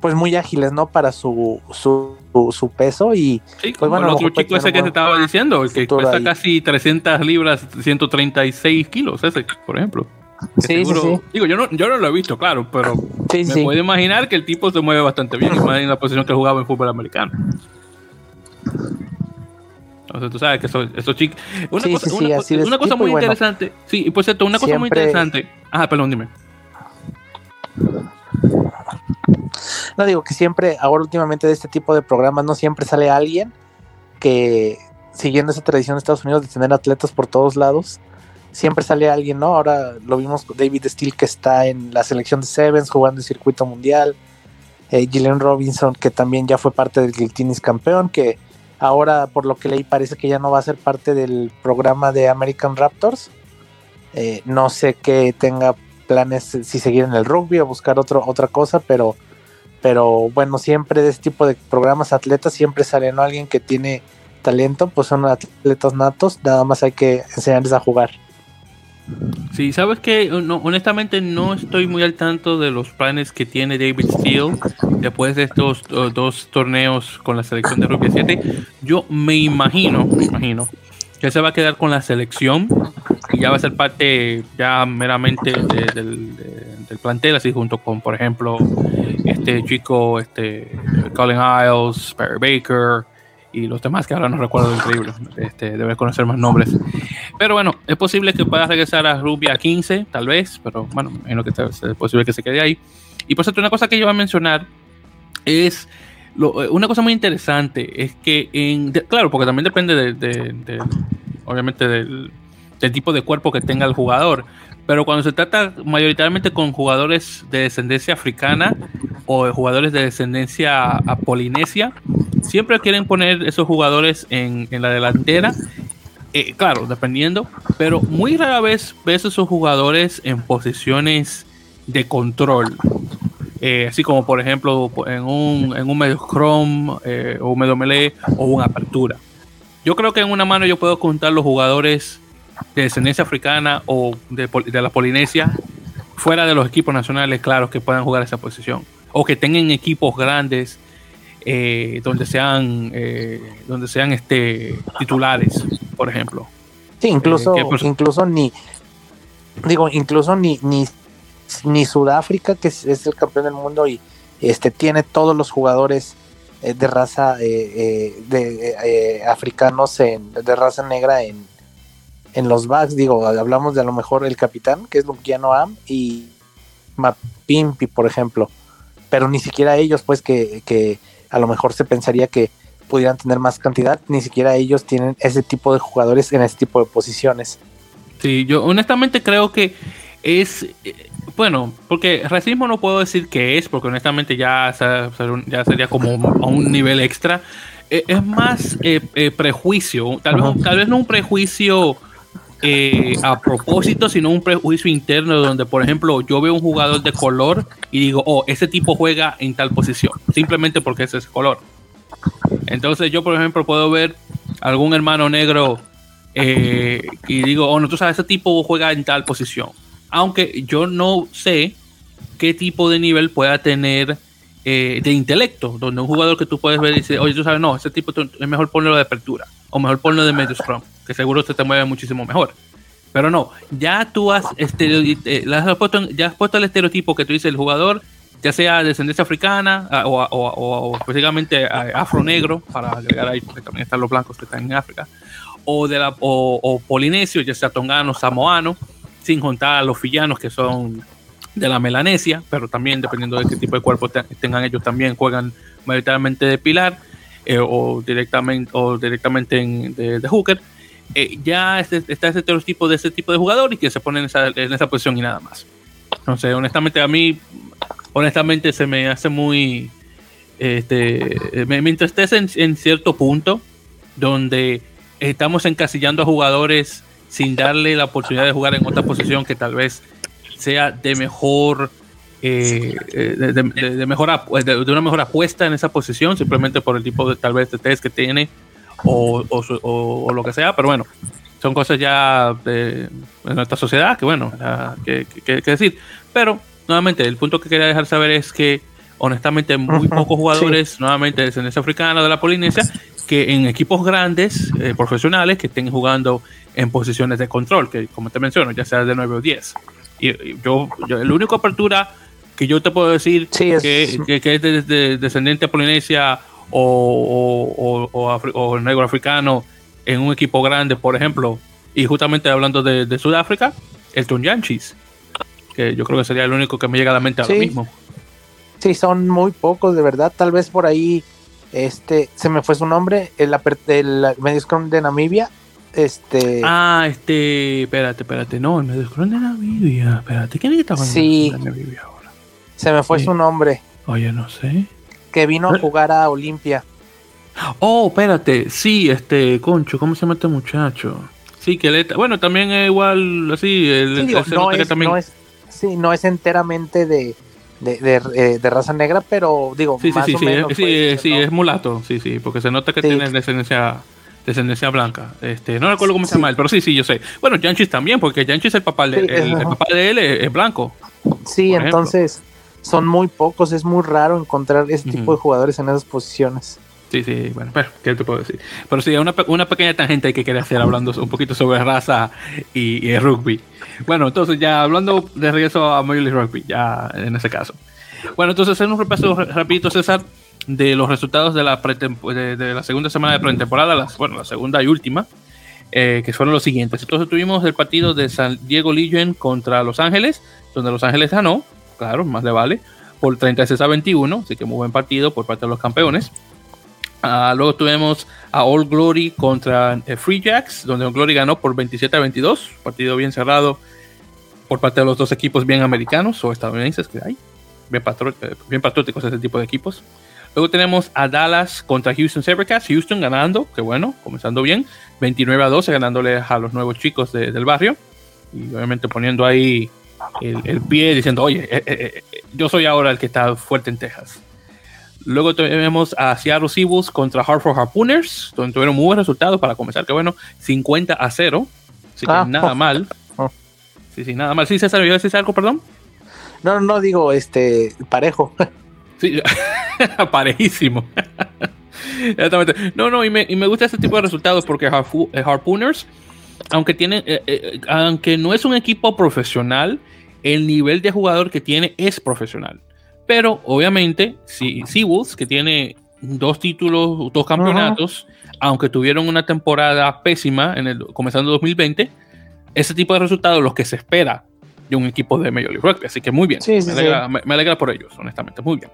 pues muy ágiles, ¿no? Para su, su, su, peso y pues bueno, el otro chico ese que se estaba diciendo, el que pesa casi 300 libras, 136 kilos, ese, por ejemplo. Sí, sí, sí, Digo, yo no, yo no lo he visto, claro, pero me puedo imaginar que el tipo se mueve bastante bien, más en la posición que jugaba en fútbol americano. Entonces tú sabes que esos, chicos... Una cosa, una, una cosa muy interesante, sí, y por cierto, una cosa muy interesante... Ajá, perdón, dime. No digo que siempre, ahora últimamente de este tipo de programas, no siempre sale alguien que, siguiendo esa tradición de Estados Unidos de tener atletas por todos lados, siempre sale alguien, ¿no? Ahora lo vimos con David Steele que está en la selección de Sevens jugando el circuito mundial. Eh, Gillian Robinson, que también ya fue parte del Tennis campeón, que ahora por lo que leí parece que ya no va a ser parte del programa de American Raptors. Eh, no sé qué tenga planes si seguir en el rugby o buscar otro, otra cosa, pero, pero bueno, siempre de este tipo de programas atletas siempre sale ¿no? alguien que tiene talento, pues son atletas natos, nada más hay que enseñarles a jugar. Sí, sabes que honestamente no estoy muy al tanto de los planes que tiene David Steele después de estos dos torneos con la selección de rugby 7. Yo me imagino, me imagino que se va a quedar con la selección y ya va a ser parte ya meramente del, plantel, así junto con, por ejemplo, este chico, este Colin Isles, Perry Baker y los demás que ahora no recuerdo increíble, este, debe conocer más nombres. Pero bueno, es posible que pueda regresar a Rubia 15, tal vez, pero bueno, en lo que es posible que se quede ahí. Y por cierto, una cosa que yo voy a mencionar es una cosa muy interesante es que, en, claro, porque también depende de, obviamente del, tipo de cuerpo que tenga el jugador, pero cuando se trata mayoritariamente con jugadores de descendencia africana o de jugadores de descendencia polinesia, siempre quieren poner esos jugadores en, la delantera. Eh, claro, dependiendo, pero muy rara vez ves esos jugadores en posiciones de control. Eh, así como por ejemplo en un, en un medio Chrome eh, o un medio melee o una apertura. Yo creo que en una mano yo puedo contar los jugadores de descendencia africana o de, la Polinesia fuera de los equipos nacionales, claro, que puedan jugar esa posición. O que tengan equipos grandes eh, donde sean donde sean este titulares, por ejemplo. Sí, incluso, incluso ni digo, incluso ni, ni ni Sudáfrica, que es, el campeón del mundo y este tiene todos los jugadores eh, de raza eh, eh, de africanos en, de raza negra en, en los backs. Digo, hablamos de a lo mejor el capitán, que es Lukiano Am, y Mapimpi, por ejemplo. Pero ni siquiera ellos, pues que, que a lo mejor se pensaría que pudieran tener más cantidad, ni siquiera ellos tienen ese tipo de jugadores en ese tipo de posiciones. Sí, yo honestamente creo que es bueno, porque racismo no puedo decir que es, porque honestamente ya, ya sería como a un nivel extra. Eh, es más eh, eh, prejuicio, tal vez, tal vez no un prejuicio a propósito, sino un prejuicio interno donde, por ejemplo, yo veo un jugador de color y digo, oh, ese tipo juega en tal posición, simplemente porque ese es color. Entonces yo, por ejemplo, puedo ver algún hermano negro y digo, oh, no, tú sabes, ese tipo juega en tal posición aunque yo no sé qué tipo de nivel pueda tener eh, de intelecto, donde un jugador que tú puedes ver dice, oye, tú sabes, no, ese tipo es mejor ponerlo de apertura o mejor ponerlo de medio scrum, que seguro se te mueve muchísimo mejor. Pero no, ya tú has, eh, puesto, ya has puesto el estereotipo que tú dices, el jugador, ya sea de descendencia africana ah, o, o, o, específicamente afro-negro, para agregar ahí, porque también están los blancos que están en África, o, de la, o, polinesio, ya sea tongano, samoano, sin juntar a los fillanos que son de la Melanesia, pero también dependiendo de qué tipo de cuerpo tengan ellos, también juegan mayoritariamente de pilar eh, o directamente o directamente en, de, hooker. Eh, ya está ese estereotipo de ese tipo de jugador y que se pone en esa, en esa posición y nada más. Entonces, honestamente, a mí, honestamente, se me hace muy. Este, me, me entristece en, en cierto punto donde estamos encasillando a jugadores sin darle la oportunidad de jugar en otra posición que tal vez sea de mejor eh, eh, de, mejor de, una mejor apuesta en esa posición simplemente por el tipo de tal vez de test que tiene o, o, lo que sea pero bueno son cosas ya de, nuestra sociedad que bueno que, que, decir. Pero nuevamente el punto que quería dejar saber es que honestamente muy pocos jugadores nuevamente de descendencia africana de la Polinesia que en equipos grandes eh, profesionales que estén jugando en posiciones de control que como te menciono ya sea de 9 o 10 y, yo, yo, la única apertura que yo te puedo decir que, es de, descendiente polinesia o, o, negro africano en un equipo grande, por ejemplo, y justamente hablando de, Sudáfrica, el Tunyanchis, que yo creo que sería el único que me llega a la mente ahora mismo. Sí, son muy pocos, de verdad. Tal vez por ahí, este, se me fue su nombre, el, el medio de Namibia, este. Ah, este. Espérate, espérate. No, el medio de Namibia. Espérate, ¿quién es que estaba sí. en Namibia ahora? Se me fue su nombre. Oye, no sé. Que vino a jugar a Olimpia. Oh, espérate. Sí, este, Concho, ¿cómo se llama este muchacho? Sí, que le, bueno, también es igual, así, el, sí, no, es, también... no, es, sí, no es enteramente de, de, de, eh, de, raza negra, pero digo, sí, más sí, o sí, menos. Sí, pues, sí, es mulato, sí, sí, porque se nota que tiene descendencia descendencia blanca. Este, no recuerdo cómo se llama él, pero sí, sí, yo sé. Bueno, Yanchis también, porque Yanchis el papá de, el, papá de él es, blanco. Sí, entonces son muy pocos, es muy raro encontrar ese tipo de jugadores en esas posiciones. Sí, sí, bueno, pero ¿qué te puedo decir? Pero sí, una, una pequeña tangente que quería hacer hablando un poquito sobre raza y, y rugby. Bueno, entonces ya hablando de regreso a Major League Rugby, ya en ese caso. Bueno, entonces hacer un repaso rapidito, César, de los resultados de la, de, la segunda semana de pretemporada, la, bueno, la segunda y última, eh, que fueron los siguientes. Entonces tuvimos el partido de San Diego Legion contra Los Ángeles, donde Los Ángeles ganó, claro, más le vale, por 36 a 21, así que muy buen partido por parte de los campeones. Ah, luego tuvimos a All Glory contra eh, Free Jacks, donde All Glory ganó por 27 a 22, partido bien cerrado por parte de los dos equipos bien americanos o estadounidenses que hay, bien, eh, bien patrióticos ese tipo de equipos. Luego tenemos a Dallas contra Houston Sabercats. Houston ganando, que bueno, comenzando bien. 29 a 12, ganándole a los nuevos chicos del barrio. Y obviamente poniendo ahí el, pie diciendo, oye, eh, eh, eh, yo soy ahora el que está fuerte en Texas. Luego tenemos a Seattle Seabulls contra Hartford Harpooners, donde tuvieron muy buenos resultados para comenzar, que bueno, 50 a 0. Así que ah. nada mal. Oh. Sí, sí, nada mal. ¿Sí, César, ¿iba a decir algo, perdón? No, no, digo, este, parejo. Sí, parejísimo. Exactamente. No, no, y me, y me, gusta este tipo de resultados porque eh, Harpooners, aunque tiene, eh, eh, aunque no es un equipo profesional, el nivel de jugador que tiene es profesional. Pero obviamente, si Seawolves, que tiene dos títulos, dos campeonatos, aunque tuvieron una temporada pésima en el comenzando 2020, ese tipo de resultados, los que se espera de un equipo de Major League Rugby. Así que muy bien. me, alegra, por ellos, honestamente. Muy bien.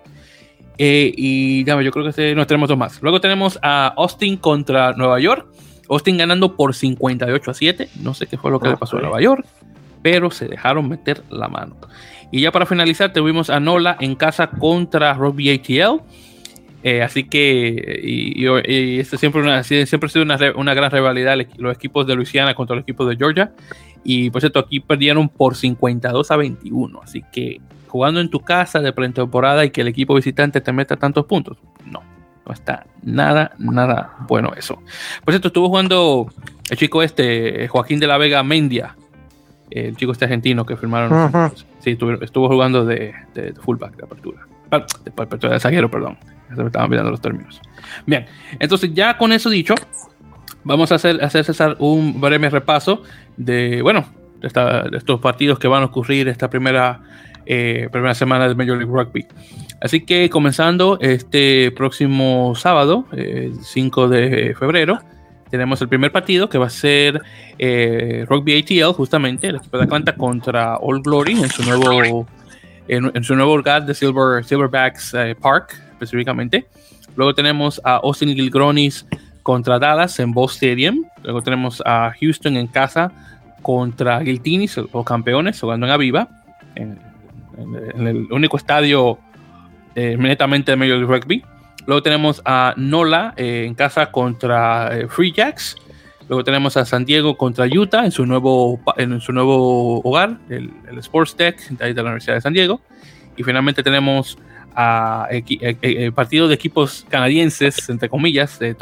Eh, y ya, yo creo que este, nos tenemos dos más. Luego tenemos a Austin contra Nueva York. Austin ganando por 58 a 7. No sé qué fue lo que le pasó a Nueva York, pero se dejaron meter la mano. Y ya para finalizar, tuvimos a Nola en casa contra Rugby ATL. Eh, así que, y, esto siempre, una, siempre ha sido una, una, gran rivalidad, los equipos de Luisiana contra los equipos de Georgia. Y por cierto, aquí perdieron por 52 a 21. Así que jugando en tu casa de pretemporada y que el equipo visitante te meta tantos puntos, no, no está nada, nada bueno eso. Por cierto, estuvo jugando el chico este, Joaquín de la Vega Mendia, el chico este argentino que firmaron. Sí, estuvo, jugando de, fullback de apertura. de zaguero, perdón. Me estaban olvidando los términos. Bien, entonces ya con eso dicho, vamos a hacer, hacer un breve repaso de, bueno, de, estos partidos que van a ocurrir esta primera, eh, primera semana de Major League Rugby. Así que comenzando este próximo sábado, 5 de febrero, tenemos el primer partido que va a ser eh, Rugby ATL, justamente, el equipo de Atlanta contra All Glory en su nuevo, en, su nuevo lugar de Silver, Silverbacks eh, Park, Luego tenemos a Austin Gilgronis contra Dallas en Ball Stadium. Luego tenemos a Houston en casa contra Giltinis, los campeones, jugando en Aviva, en, el único estadio eh, netamente de Major League Rugby. Luego tenemos a Nola eh, en casa contra eh, Free Jacks. Luego tenemos a San Diego contra Utah en su nuevo, en su nuevo hogar, el, Sports Tech de, de la Universidad de San Diego. Y finalmente tenemos a el partido de equipos canadienses, entre comillas, de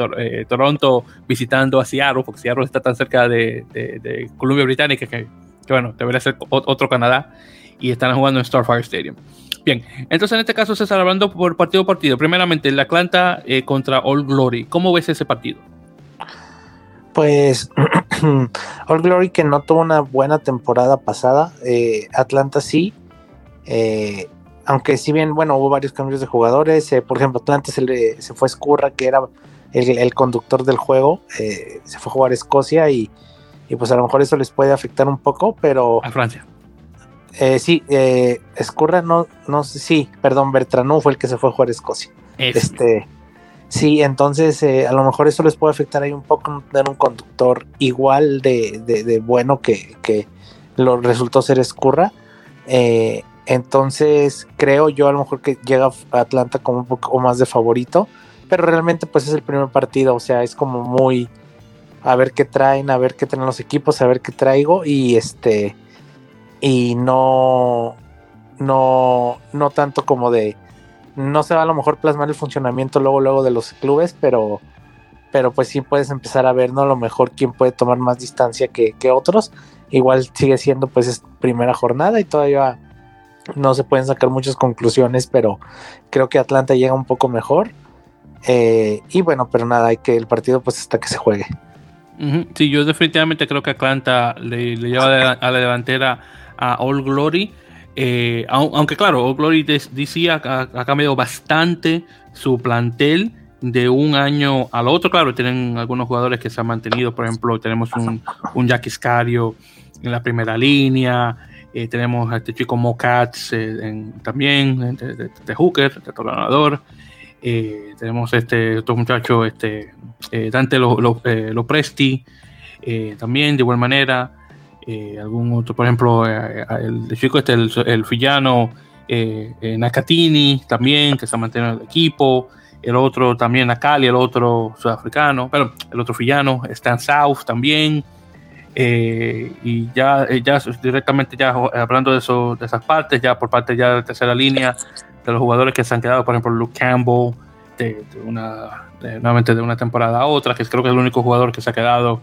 Toronto visitando a Seattle, porque Seattle está tan cerca de, Columbia Británica que, bueno, debería ser otro Canadá, y están jugando en Starfire Stadium. Bien, entonces en este caso está hablando por partido a partido. Primeramente, el Atlanta eh, contra All Glory. ¿Cómo ves ese partido? Pues All Glory que no tuvo una buena temporada pasada. Eh, Atlanta sí. Eh, aunque si bien, bueno, hubo varios cambios de jugadores. por ejemplo, Atlanta se, le, se fue Escurra, que era el, conductor del juego. se fue a jugar a Escocia y, y pues a lo mejor eso les puede afectar un poco, pero... A Francia. Eh, sí, eh, Escurra no, no sé, sí, perdón, Bertranú fue el que se fue a jugar a Escocia. Este, sí, entonces eh, a lo mejor eso les puede afectar ahí un poco tener un conductor igual de, bueno que, que, lo resultó ser Escurra. Eh, entonces creo yo a lo mejor que llega a Atlanta como un poco más de favorito, pero realmente pues es el primer partido, o sea, es como muy a ver qué traen, a ver qué traen los equipos, a ver qué traigo y este y no, no, no tanto como de, no se va a lo mejor plasmar el funcionamiento luego, luego de los clubes, pero, pero pues sí puedes empezar a ver, ¿no? A lo mejor quién puede tomar más distancia que, otros. Igual sigue siendo pues es primera jornada y todavía no se pueden sacar muchas conclusiones, pero creo que Atlanta llega un poco mejor. Eh, y bueno, pero nada, hay que el partido pues hasta que se juegue. Sí, yo definitivamente creo que Atlanta le, le lleva a la delantera a All Glory. Eh, aunque claro, All Glory decía ha, cambiado bastante su plantel de un año al otro. Claro, tienen algunos jugadores que se han mantenido. Por ejemplo, tenemos un, un Jack Iscario en la primera línea. Eh, tenemos a este chico Mocats eh, también, de, Hooker, de tornador. tenemos este otro muchacho, este, Dante Lopresti, lo, también de igual manera. Eh, algún otro, por ejemplo, eh, eh, el chico este, el, el villano Nakatini también, que está manteniendo el equipo, el otro también Nakali, el otro sudafricano, pero el otro villano, Stan South también, y ya, ya directamente ya hablando de, eso, de esas partes, ya por parte ya de tercera línea, de los jugadores que se han quedado, por ejemplo, Luke Campbell, de, una, nuevamente de una temporada a otra, que creo que es el único jugador que se ha quedado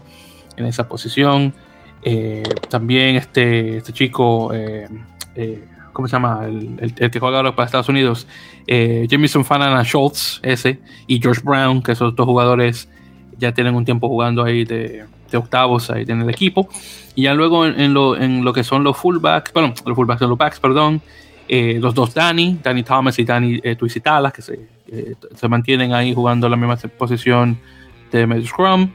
en esa posición. Eh, también este, este chico, eh, eh, ¿cómo se llama? El, que juega ahora para Estados Unidos, Jamison Fanana Schultz, ese, y George Brown, que esos dos jugadores ya tienen un tiempo jugando ahí de, octavos ahí en el equipo. Y ya luego en, lo, en lo que son los fullbacks, perdón, los fullbacks, los backs, perdón, los dos Danny, Danny Thomas y Danny Tuisitala, que se, se mantienen ahí jugando la misma posición de medio scrum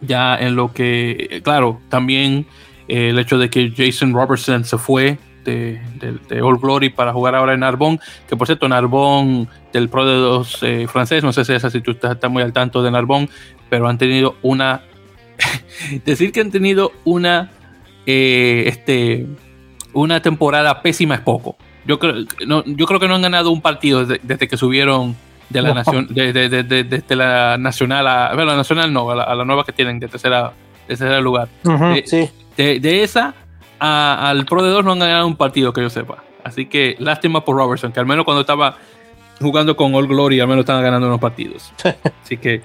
ya en lo que, claro, también eh, el hecho de que Jason Robertson se fue de, de, All Glory para jugar ahora en Narbonne, que por cierto, Narbonne del Pro de dos eh, francés, no sé si, esa, si tú estás, muy al tanto de Narbonne, pero han tenido una, decir que han tenido una, eh, este, una temporada pésima es poco. Yo creo, no, yo creo que no han ganado un partido desde que subieron de la nación de, de, de, de, la nacional a bueno, la nacional no a la, nueva que tienen de tercera de tercer lugar. De, esa al Pro de 2 no han ganado un partido que yo sepa. Así que lástima por Robertson que al menos cuando estaba jugando con All Glory al menos estaban ganando unos partidos. Así que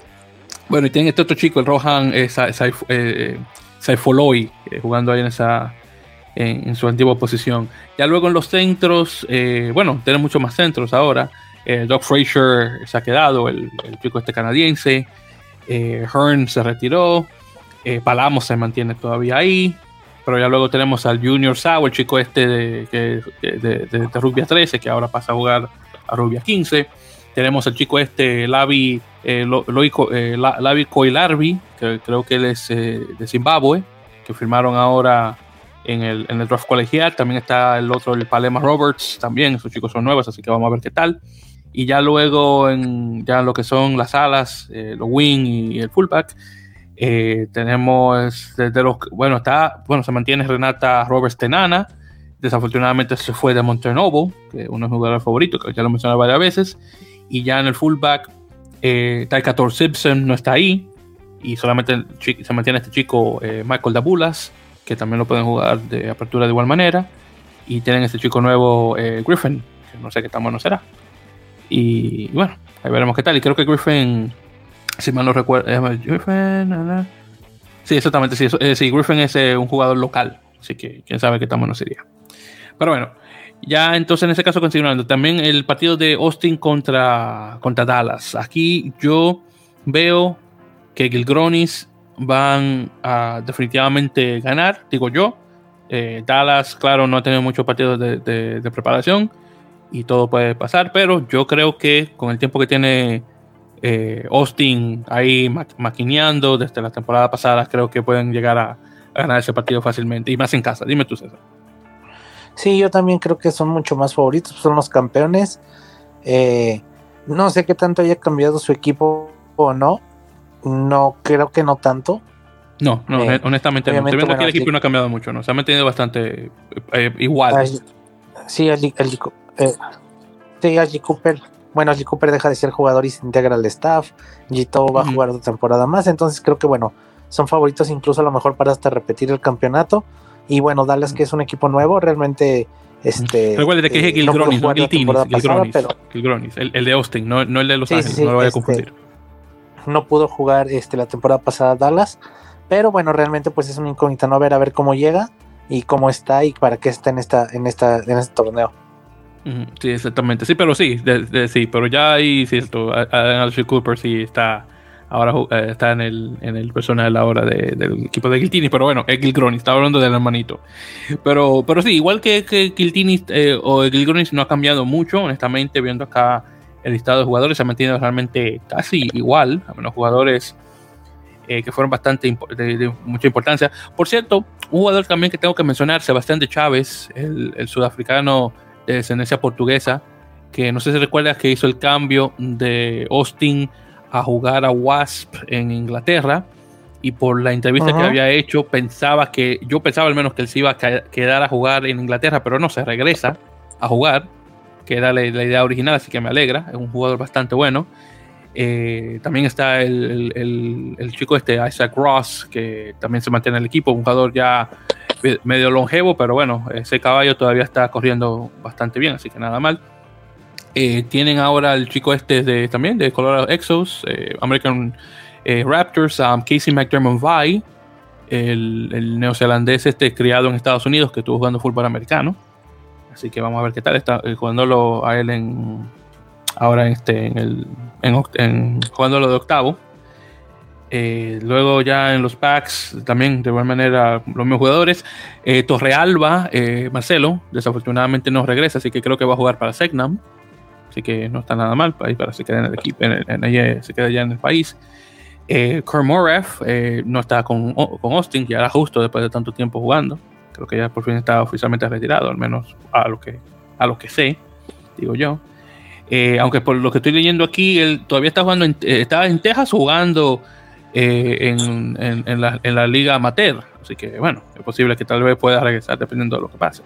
bueno y tienen este otro chico el Rohan eh, eh, eh, jugando ahí en esa en, su antigua posición ya luego en los centros bueno tienen muchos más centros ahora Doc Frazier se ha quedado, el, chico este canadiense. Hearn se retiró. Palamos se mantiene todavía ahí. Pero ya luego tenemos al Junior Sau, el chico este de, de, de, Rubia 13, que ahora pasa a jugar a Rubia 15. Tenemos al chico este, Lavi, eh, eh Lavi Koilarvi, que creo que él es eh, de Zimbabue, que firmaron ahora en el, en el draft colegial. También está el otro, el Palema Roberts, también, esos chicos son nuevos, así que vamos a ver qué tal. Y ya luego, en ya lo que son las alas, eh, los wing y el fullback, eh, tenemos desde los bueno está bueno se mantiene Renata Roberts Tenana desafortunadamente se fue de Montenovo que uno de los jugadores favoritos que ya lo mencioné varias veces y ya en el fullback eh, Taikator Simpson no está ahí y solamente se mantiene este chico eh, Michael Dabulas que también lo pueden jugar de apertura de igual manera y tienen este chico nuevo eh, Griffin que no sé qué tan bueno será y bueno ahí veremos qué tal y creo que Griffin si mal no recuerdo. Griffin. Sí, exactamente. Sí, eh, sí Griffin es eh, un jugador local. Así que quién sabe qué tan bueno sería. Pero bueno, ya entonces en ese caso continuando. También el partido de Austin contra, contra Dallas. Aquí yo veo que Gilgronis van a definitivamente ganar, digo yo. Eh, Dallas, claro, no ha tenido muchos partidos de, preparación y todo puede pasar, pero yo creo que con el tiempo que tiene eh, Austin ahí maquineando desde la temporada pasada, creo que pueden llegar a, ganar ese partido fácilmente y más en casa. Dime tú, César. Sí, yo también creo que son mucho más favoritos, son los campeones. Eh, no sé qué tanto haya cambiado su equipo o no. No, creo que no tanto. No, no, eh, honestamente no. Viendo que el equipo no ha cambiado mucho, ¿no? Se ha mantenido bastante igual. sí, el, el, sí, Cooper bueno, Lee Cooper deja de ser jugador y se integra al staff. Gito va a jugar otra temporada más. Entonces creo que bueno, son favoritos incluso a lo mejor para hasta repetir el campeonato. Y bueno, Dallas, que es un equipo nuevo, realmente. Este, Recuerde que es Gilgronis, no, Gilgronis, el, el, de Austin, no, el de Los Ángeles, no lo vaya a este, confundir. No pudo jugar este, la temporada pasada Dallas, pero bueno, realmente pues es una incógnita no ver a ver cómo llega y cómo está y para qué está en esta en esta en este torneo. Sí, exactamente. Sí, pero sí, sí, pero ya ahí cierto. Alfred Cooper sí está ahora eh, está en el, en el personal ahora de, del equipo de Giltini, pero bueno, es Gilgronis, estaba hablando del hermanito. Pero, pero sí, igual que, que Giltini eh, o no ha cambiado mucho, honestamente, viendo acá el listado de jugadores, se ha mantenido realmente casi igual, a menos jugadores eh, que fueron bastante de, mucha importancia. Por cierto, un jugador también que tengo que mencionar, Sebastián de Chávez, el, el sudafricano de descendencia portuguesa, que no sé si recuerdas que hizo el cambio de Austin a jugar a Wasp en Inglaterra y por la entrevista que había hecho pensaba que, yo pensaba al menos que él se iba a quedar a jugar en Inglaterra, pero no, se regresa a jugar, que era la, idea original, así que me alegra, es un jugador bastante bueno. Eh, también está el, el, el, chico este, Isaac Ross, que también se mantiene en el equipo, un jugador ya medio longevo, pero bueno, ese caballo todavía está corriendo bastante bien, así que nada mal. Eh, tienen ahora el chico este de, también de Colorado Exos, eh, American eh, Raptors, Casey McDermott Vi, el, neozelandés este criado en Estados Unidos que estuvo jugando fútbol americano. Así que vamos a ver qué tal está jugándolo a él en ahora en este en el en, en jugándolo de octavo. Luego ya en los packs también de igual manera los mismos jugadores. Torrealba, Marcelo, desafortunadamente no regresa, así que creo que va a jugar para Segnam. Así que no está nada mal para, para se quede en el equipo, en, se queda ya en el país. Eh, eh, no está con, con, Austin, ya era justo después de tanto tiempo jugando. Creo que ya por fin está oficialmente retirado, al menos a lo que, a lo que sé, digo yo. aunque por lo que estoy leyendo aquí, él todavía está jugando, estaba en Texas jugando eh, en, en, la, en, la, liga amateur. Así que bueno, es posible que tal vez pueda regresar dependiendo de lo que pase.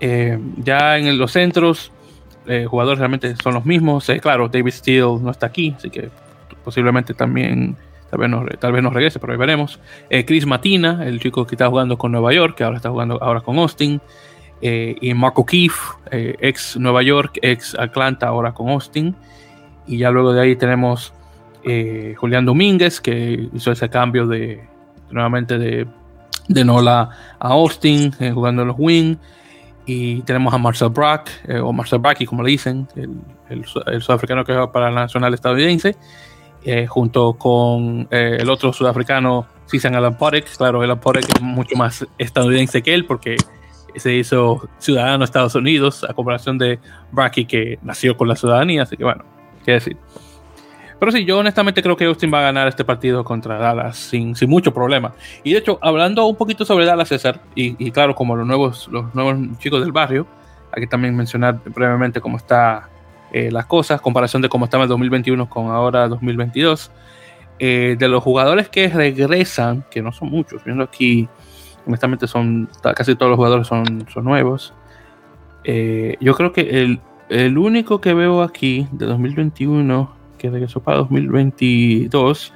Eh, ya en los centros, eh, jugadores realmente son los mismos. claro, David Steele no está aquí, así que posiblemente también tal vez no, tal vez no regrese, pero ahí veremos. Chris Matina, el chico que está jugando con Nueva York, que ahora está jugando ahora con Austin. y Marco Keefe, ex Nueva York, ex Atlanta, ahora con Austin. Y ya luego de ahí tenemos eh, Julián Domínguez, que hizo ese cambio de nuevamente de, de Nola a Austin, eh, jugando en los Wing. Y tenemos a Marcel Brack, eh, o Marcel Bracky, como le dicen, el, sudafricano que juega para la nacional estadounidense, eh, junto con eh, el otro sudafricano, Susan Alan Porek. Claro, Alan Porek es mucho más estadounidense que él porque se hizo ciudadano de Estados Unidos, a comparación de Bracky, que nació con la ciudadanía. Así que bueno, qué decir. Pero sí, yo honestamente creo que Austin va a ganar este partido contra Dallas sin, sin mucho problema. Y de hecho, hablando un poquito sobre Dallas, César, y, claro, como los nuevos, los nuevos chicos del barrio, hay que también mencionar brevemente cómo está eh, las cosas, comparación de cómo estaba el 2021 con ahora 2022. Eh, de los jugadores que regresan, que no son muchos, viendo aquí, honestamente son casi todos los jugadores son, son nuevos. Eh, yo creo que el, el único que veo aquí de 2021 que regresó para 2022.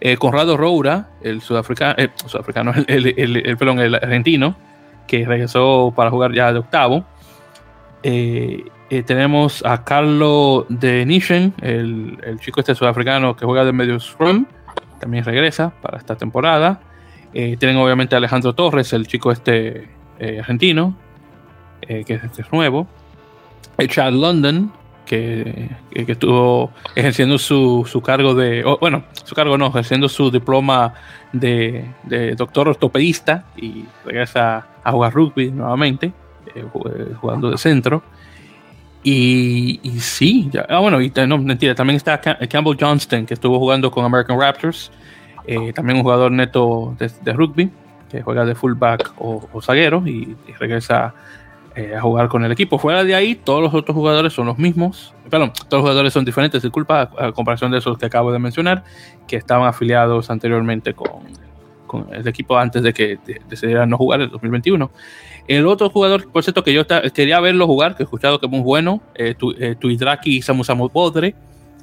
Eh, Conrado Roura, el sudafricano, eh, sudafricano el, el, el, argentino, que regresó para jugar ya de octavo. Eh, tenemos a Carlo de Nishen, el, chico este sudafricano que juega de medio scrum, también regresa para esta temporada. tienen obviamente a Alejandro Torres, el chico este argentino, que, que, es nuevo. Chad London, que, estuvo ejerciendo su, su cargo de, bueno, su cargo no, ejerciendo su diploma de, de, doctor ortopedista y regresa a jugar rugby nuevamente, eh, eh, jugando de centro. Y, y sí, ya, ah, bueno, y no, mentira, también está Campbell Johnston, que estuvo jugando con American Raptors, eh, también un jugador neto de, rugby, que juega de fullback o, o zaguero y, y regresa eh, a jugar con el equipo. Fuera de ahí, todos los otros jugadores son los mismos. Perdón, todos los jugadores son diferentes, disculpa, a, comparación de esos que acabo de mencionar, que estaban afiliados anteriormente con, con el equipo antes de que decidieran no jugar el 2021. El otro jugador, por cierto, que yo quería verlo jugar, que he escuchado que es muy bueno, eh, tu, eh, Tuidraki Samu Samu Bodre,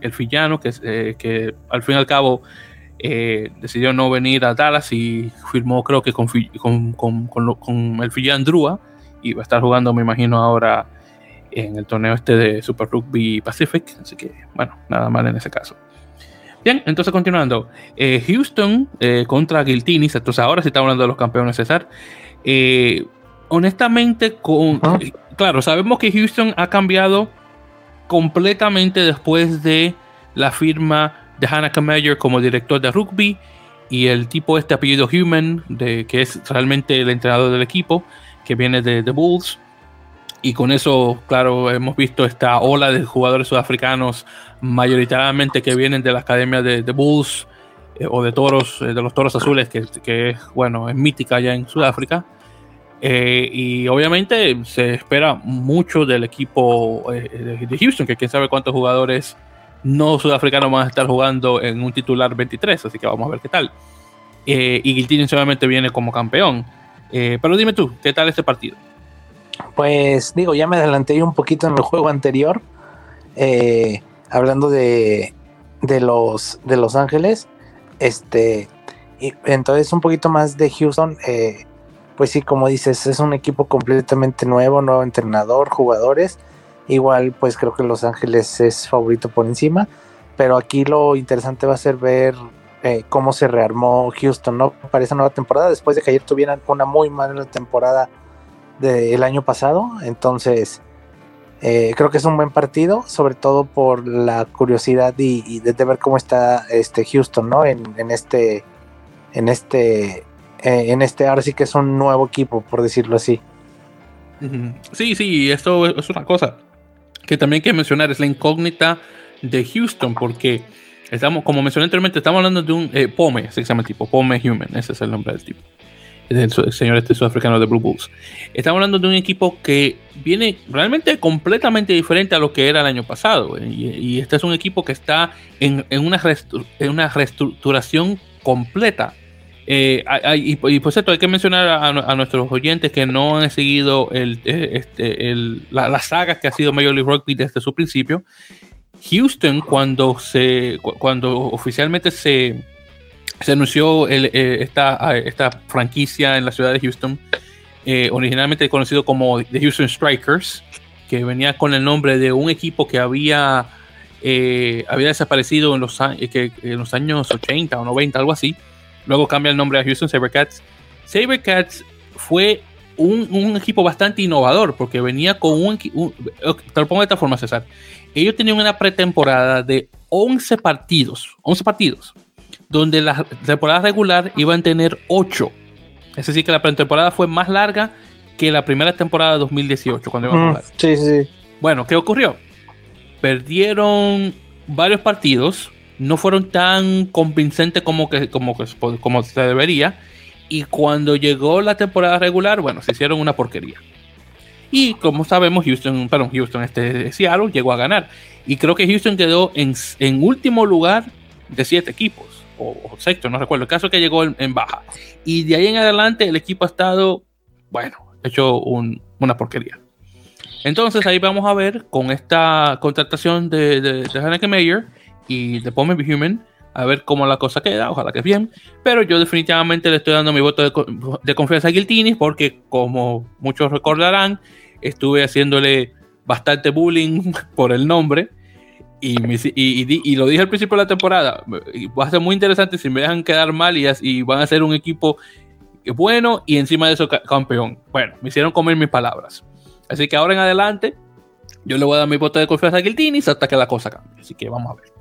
el fillano, que, eh, que al fin y al cabo decidió no venir a Dallas y firmó, creo que con, con, con, con el fillán Drua y va a estar jugando, me imagino, ahora en el torneo este de Super Rugby Pacific. Así que, bueno, nada mal en ese caso. Bien, entonces continuando. Eh, Houston eh, contra Guiltinis. Entonces ahora sí estamos hablando de los campeones César. Eh, honestamente, con, claro, sabemos que Houston ha cambiado completamente después de la firma de Hannah Mayer como director de rugby y el tipo este apellido Human, de, que es realmente el entrenador del equipo que viene de, The Bulls. Y con eso, claro, hemos visto esta ola de jugadores sudafricanos, mayoritariamente que vienen de la academia de, The Bulls eh, o de toros, eh, de los toros azules, que, que, bueno, es mítica ya en Sudáfrica. Eh, y obviamente se espera mucho del equipo de, Houston, que quién sabe cuántos jugadores no sudafricanos van a estar jugando en un titular 23, así que vamos a ver qué tal. y Giltinin obviamente viene como campeón. Eh, pero dime tú, ¿qué tal este partido? Pues digo, ya me adelanté un poquito en el juego anterior, eh, hablando de, de, los, de Los Ángeles. Este, y entonces un poquito más de Houston. Eh, pues sí, como dices, es un equipo completamente nuevo, nuevo entrenador, jugadores. Igual, pues creo que Los Ángeles es favorito por encima. Pero aquí lo interesante va a ser ver eh, cómo se rearmó Houston ¿no? para esa nueva temporada, después de que ayer tuvieran una muy mala temporada del año pasado. Entonces, eh, creo que es un buen partido, sobre todo por la curiosidad y, de, ver cómo está este Houston, ¿no? En, este, en este, eh, en este, ahora sí que es un nuevo equipo, por decirlo así. Sí, sí, esto es una cosa que también hay que mencionar, es la incógnita de Houston, porque Estamos, como mencioné anteriormente, estamos hablando de un eh, POME, se llama el tipo, POME Human, ese es el nombre del tipo. El, señor este sudafricano de Blue Bulls. Estamos hablando de un equipo que viene realmente completamente diferente a lo que era el año pasado. Eh, y, este es un equipo que está en, una, en una reestructuración completa. Eh, y, por cierto, hay que mencionar a, nuestros oyentes que no han seguido el, este, la, la, saga que ha sido Major League Rugby desde su principio. Houston, cuando, se, cuando oficialmente se, se anunció eh, esta, esta, franquicia en la ciudad de Houston, eh, originalmente conocido como The Houston Strikers, que venía con el nombre de un equipo que había, eh, había desaparecido en los, en los años 80 o 90, algo así. Luego cambia el nombre a Houston Sabercats. Sabercats fue un, equipo bastante innovador, porque venía con un, un, Te lo pongo de esta forma, César. Ellos tenían una pretemporada de 11 partidos, 11 partidos, donde la temporada regular iban a tener 8. Es decir, que la pretemporada fue más larga que la primera temporada de 2018, cuando iban a jugar. Sí, sí. Bueno, ¿qué ocurrió? Perdieron varios partidos, no fueron tan convincentes como, que, como, que, como se debería y cuando llegó la temporada regular, bueno, se hicieron una porquería. Y como sabemos, Houston, perdón, Houston, este Seattle llegó a ganar. Y creo que Houston quedó en, último lugar de siete equipos, o, sexto, no recuerdo. El caso que llegó en, baja. Y de ahí en adelante el equipo ha estado, bueno, hecho una porquería. Entonces ahí vamos a ver con esta contratación de, de, de Hanneke Mayer y de Pomme Human a ver cómo la cosa queda, ojalá que bien. Pero yo definitivamente le estoy dando mi voto de, confianza a Guiltini porque, como muchos recordarán, estuve haciéndole bastante bullying por el nombre. Y, y, lo dije al principio de la temporada, va a ser muy interesante si me dejan quedar mal y, y van a ser un equipo bueno y encima de eso campeón. Bueno, me hicieron comer mis palabras. Así que ahora en adelante, yo le voy a dar mi voto de confianza a Guiltini hasta que la cosa cambie. Así que vamos a ver.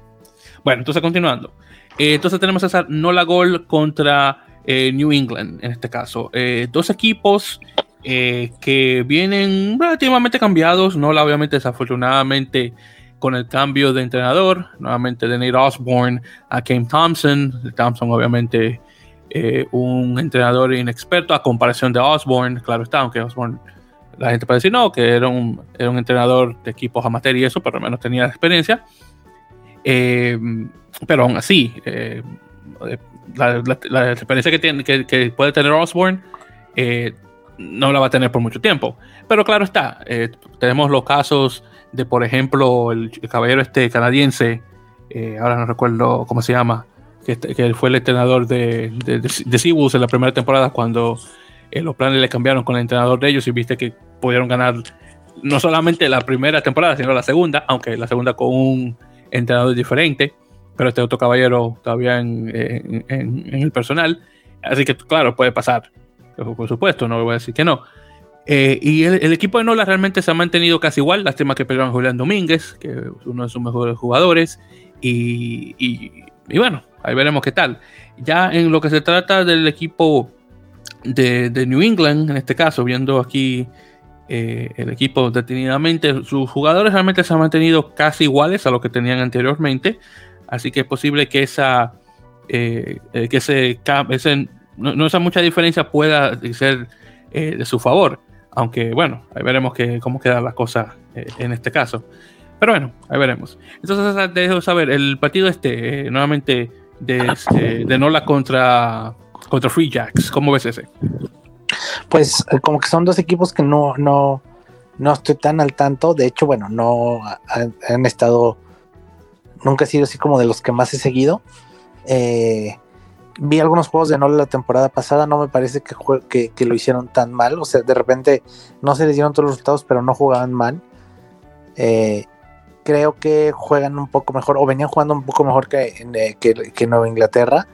Bueno, entonces continuando. Eh, entonces tenemos esa Nola Gol contra eh, New England, en este caso. Eh, dos equipos que vienen relativamente cambiados. Nola, obviamente, desafortunadamente, con el cambio de entrenador, nuevamente de Nate Osborne a Kane Thompson. Thompson, obviamente, un entrenador inexperto a comparación de Osborne, claro está, aunque Osborne la gente puede decir no, que era un, era un entrenador de equipos amateur y eso, pero al menos tenía experiencia. Eh, pero aún así, eh, la, experiencia que, tiene, que, puede tener Osborne eh, no la va a tener por mucho tiempo. Pero claro está, tenemos los casos de, por ejemplo, el, caballero este canadiense, ahora no recuerdo cómo se llama, que, que fue el entrenador de, de, de, en la primera temporada cuando los planes le cambiaron con el entrenador de ellos y viste que pudieron ganar no solamente la primera temporada, sino la segunda, aunque la segunda con un entrenador diferente, pero este otro caballero todavía en, el personal. Así que, claro, puede pasar. Por supuesto, no voy a decir que no. Eh, y el, equipo de Nola realmente se ha mantenido casi igual. Lástima que perdieron a Julián Domínguez, que es uno de sus mejores jugadores. Y, y, bueno, ahí veremos qué tal. Ya en lo que se trata del equipo de, de New England, en este caso, viendo aquí eh, el equipo detenidamente. Sus jugadores realmente se han mantenido casi iguales a lo que tenían anteriormente. Así que es posible que esa, eh, que ese, ese no, esa mucha diferencia pueda ser de su favor. Aunque bueno, ahí veremos que, cómo quedan las cosas en este caso. Pero bueno, ahí veremos. Entonces, dejo saber, el partido este, nuevamente de, de Nola contra, contra Free Jacks. ¿Cómo ves ese? pues eh, como que son dos equipos que no, no, no estoy tan al tanto. De hecho, bueno, no han, estado, nunca he sido así como de los que más he seguido. Eh, vi algunos juegos de Nola la temporada pasada, no me parece que, que, lo hicieron tan mal. O sea, de repente no se les dieron todos los resultados, pero no jugaban mal. Eh, creo que juegan un poco mejor, o venían jugando un poco mejor que, que, que Nueva Inglaterra.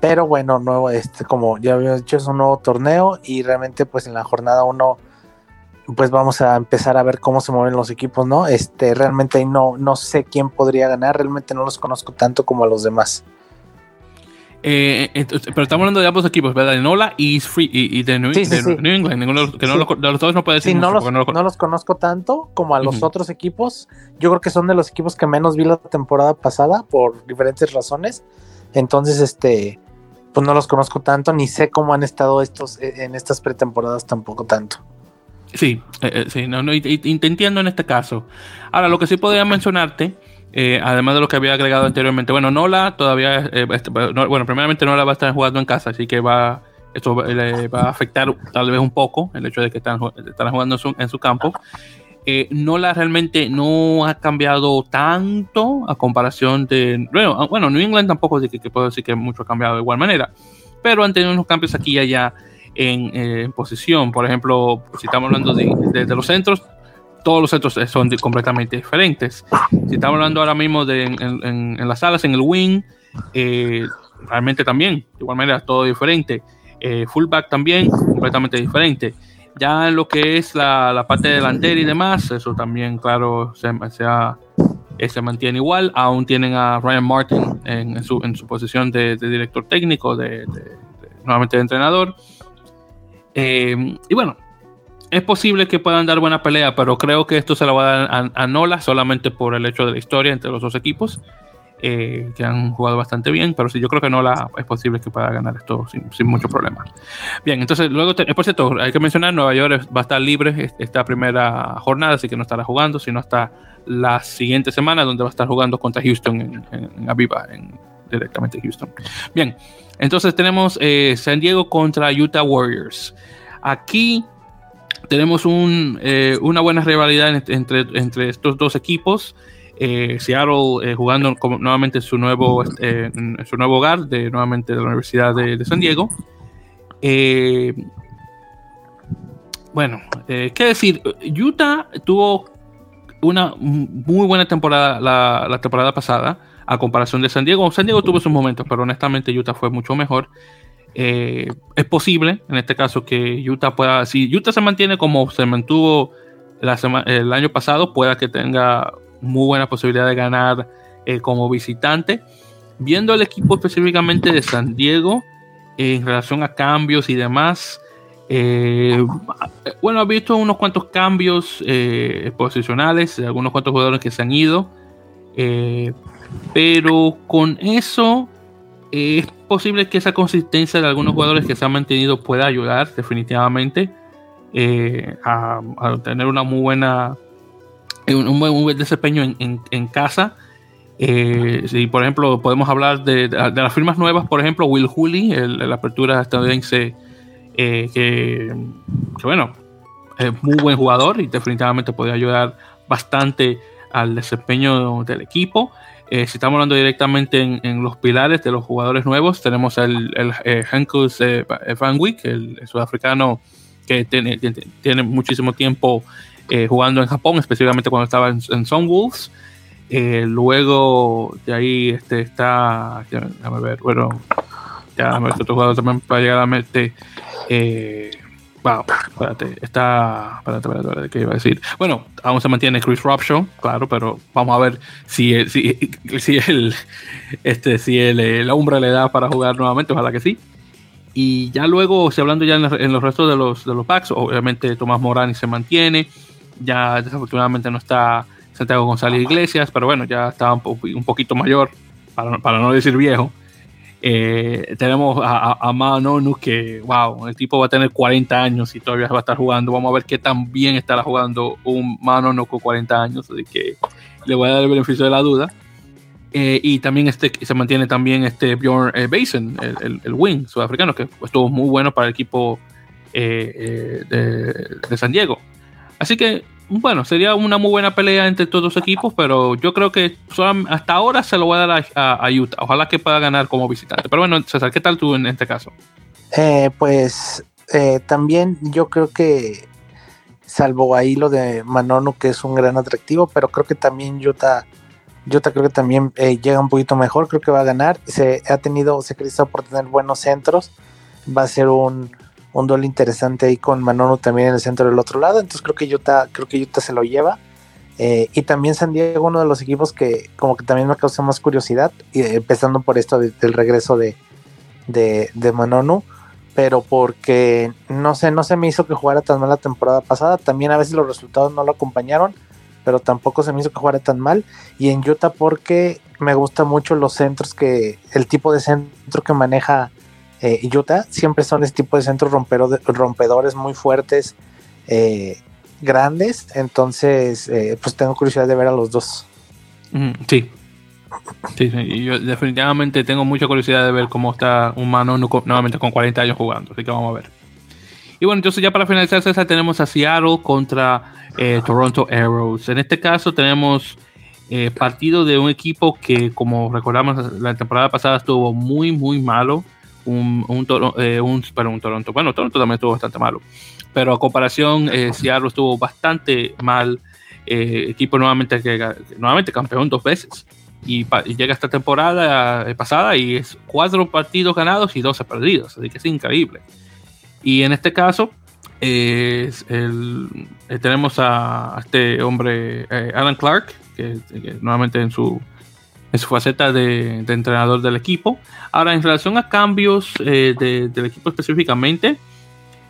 Pero bueno, nuevo, este, como ya habíamos dicho, es un nuevo torneo y realmente pues en la jornada uno pues vamos a empezar a ver cómo se mueven los equipos, ¿no? Este, realmente no, no sé quién podría ganar, realmente no los conozco tanto como a los demás. Eh, pero estamos hablando de ambos equipos, ¿verdad? De Nola y, Free, y, de, New, England. Ninguno que no, de los dos no puede decir. Sí, no, los, no, los, conozco tanto como a los otros equipos. Yo creo que son de los equipos que menos vi la temporada pasada por diferentes razones. Entonces, este, pues no los conozco tanto, ni sé cómo han estado estos eh, en estas pretemporadas tampoco tanto. Sí, eh, eh, sí, no, no, y, te entiendo en este caso. Ahora, lo que sí podría mencionarte, además de lo que había agregado anteriormente, bueno, Nola todavía, este, bueno, primeramente Nola va a estar jugando en casa, así que va, esto le va a afectar tal vez un poco el hecho de que están, están jugando en su campo. Eh, Nola realmente no ha cambiado tanto a comparación de. Bueno, bueno New England tampoco que, que puedo decir que mucho ha cambiado de igual manera, pero han tenido unos cambios aquí y allá en, eh, posición. Por ejemplo, si estamos hablando de, los centros, todos los centros son completamente diferentes. Si estamos hablando ahora mismo de en, las salas, en el wing, eh, realmente también, de igual manera, todo diferente. fullback también, completamente diferente. Ya en lo que es la, parte delantera y demás, eso también, claro, se, eh, se, mantiene igual. Aún tienen a Ryan Martin en, su, su, posición de, director técnico, de, nuevamente de entrenador. Eh, y bueno, es posible que puedan dar buena pelea, pero creo que esto se lo va a dar a, Nola solamente por el hecho de la historia entre los dos equipos, eh, que han jugado bastante bien, pero sí, yo creo que Nola es posible que pueda ganar esto sin, mucho problema. Bien, entonces luego, por cierto, hay que mencionar, Nueva York va a estar libre esta primera jornada, así que no estará jugando, sino hasta la siguiente semana, donde va a estar jugando contra Houston en, en, Aviva, en, directamente Houston. Bien, entonces tenemos eh, San Diego contra Utah Warriors. Aquí tenemos eh, una buena rivalidad entre, entre estos dos equipos. Eh, Seattle eh, jugando nuevamente en su nuevo, su nuevo hogar, de, nuevamente de la Universidad de, San Diego. bueno, qué decir, Utah tuvo una muy buena temporada la, temporada pasada a comparación de San Diego. San Diego tuvo sus momentos, pero honestamente Utah fue mucho mejor. Eh, es posible, en este caso, que Utah pueda, si Utah se mantiene como se mantuvo el año pasado, pueda que tenga muy buena posibilidad de ganar eh, como visitante. Viendo el equipo específicamente de San Diego, en relación a cambios y demás, eh, bueno, ha visto unos cuantos cambios posicionales, algunos cuantos jugadores que se han ido, pero con eso es posible que esa consistencia de algunos jugadores que se han mantenido pueda ayudar definitivamente eh, a, tener una muy buena un, buen, desempeño en, casa. Eh, si por ejemplo podemos hablar de, las firmas nuevas, por ejemplo Will Hooley, la apertura estadounidense, eh, que, que, bueno, es muy buen jugador y definitivamente puede ayudar bastante al desempeño del equipo. Eh, si estamos hablando directamente en, los pilares de los jugadores nuevos, tenemos el, el, eh, eh, Van Wick, el, sudafricano que tiene, tiene muchísimo tiempo jugando en Japón, específicamente cuando estaba en, en Wolves. luego de ahí este, está, déjame ver, bueno, ya otro jugador también para llegar a la mente. Está. Espérate, ¿qué iba a decir? Bueno, aún se mantiene Chris Robshaw, claro, pero vamos a ver si, si, si el, este, si el, la umbra le da para jugar nuevamente, ojalá que sí. Y ya luego, si hablando ya en, los restos de los, de los packs, obviamente Tomás Morani se mantiene, ya desafortunadamente no está Santiago González Iglesias, pero bueno, ya está un, un poquito mayor, para, para no decir viejo. Eh, tenemos a, a, Manonu que, wow, el tipo va a tener 40 años y todavía va a estar jugando. Vamos a ver qué tan bien estará jugando un Manonu con 40 años. Así que le voy a dar el beneficio de la duda. Eh, y también este, se mantiene también este Bjorn eh, Basin, el, el, wing sudafricano, que estuvo muy bueno para el equipo de, de San Diego. Así que bueno, sería una muy buena pelea entre todos los equipos, pero yo creo que hasta ahora se lo voy a dar a, Utah. Ojalá que pueda ganar como visitante. Pero bueno, César, ¿qué tal tú en este caso? Eh, pues eh, también yo creo que, salvo ahí lo de Manono, que es un gran atractivo, pero creo que también Utah, Utah creo que también eh, llega un poquito mejor, creo que va a ganar. Se ha tenido, se ha por tener buenos centros. Va a ser un un duelo interesante ahí con Manono también en el centro del otro lado. Entonces creo que Utah, creo que Utah se lo lleva. Eh, y también San Diego, uno de los equipos que como que también me causa más curiosidad, y, empezando por esto del regreso de, de, de pero porque no sé, no se me hizo que jugara tan mal la temporada pasada. También a veces los resultados no lo acompañaron, pero tampoco se me hizo que jugara tan mal. Y en Utah porque me gustan mucho los centros que, el tipo de centro que maneja eh, Utah siempre son este tipo de centros rompedores muy fuertes, eh, grandes. Entonces, eh, pues tengo curiosidad de ver a los dos. Sí. Sí, yo definitivamente tengo mucha curiosidad de ver cómo está un mano nuevamente con 40 años jugando. Así que vamos a ver. Y bueno, entonces ya para finalizar, César, tenemos a Seattle contra Toronto Arrows. En este caso tenemos partido de un equipo que, como recordamos, la temporada pasada estuvo muy, muy malo un, un, eh, un, un Toronto. Bueno, Toronto también estuvo bastante malo. Pero a comparación, eh, Seattle estuvo bastante mal. Eh, equipo nuevamente, que, nuevamente campeón dos veces. Y, llega esta temporada eh, pasada y es cuatro partidos ganados y 12 perdidos. Así que es increíble. Y en este caso, el, eh, tenemos a, este hombre, eh, Alan Clark, que, nuevamente en su, en su faceta de, entrenador del equipo. Ahora, en relación a cambios eh, del equipo específicamente,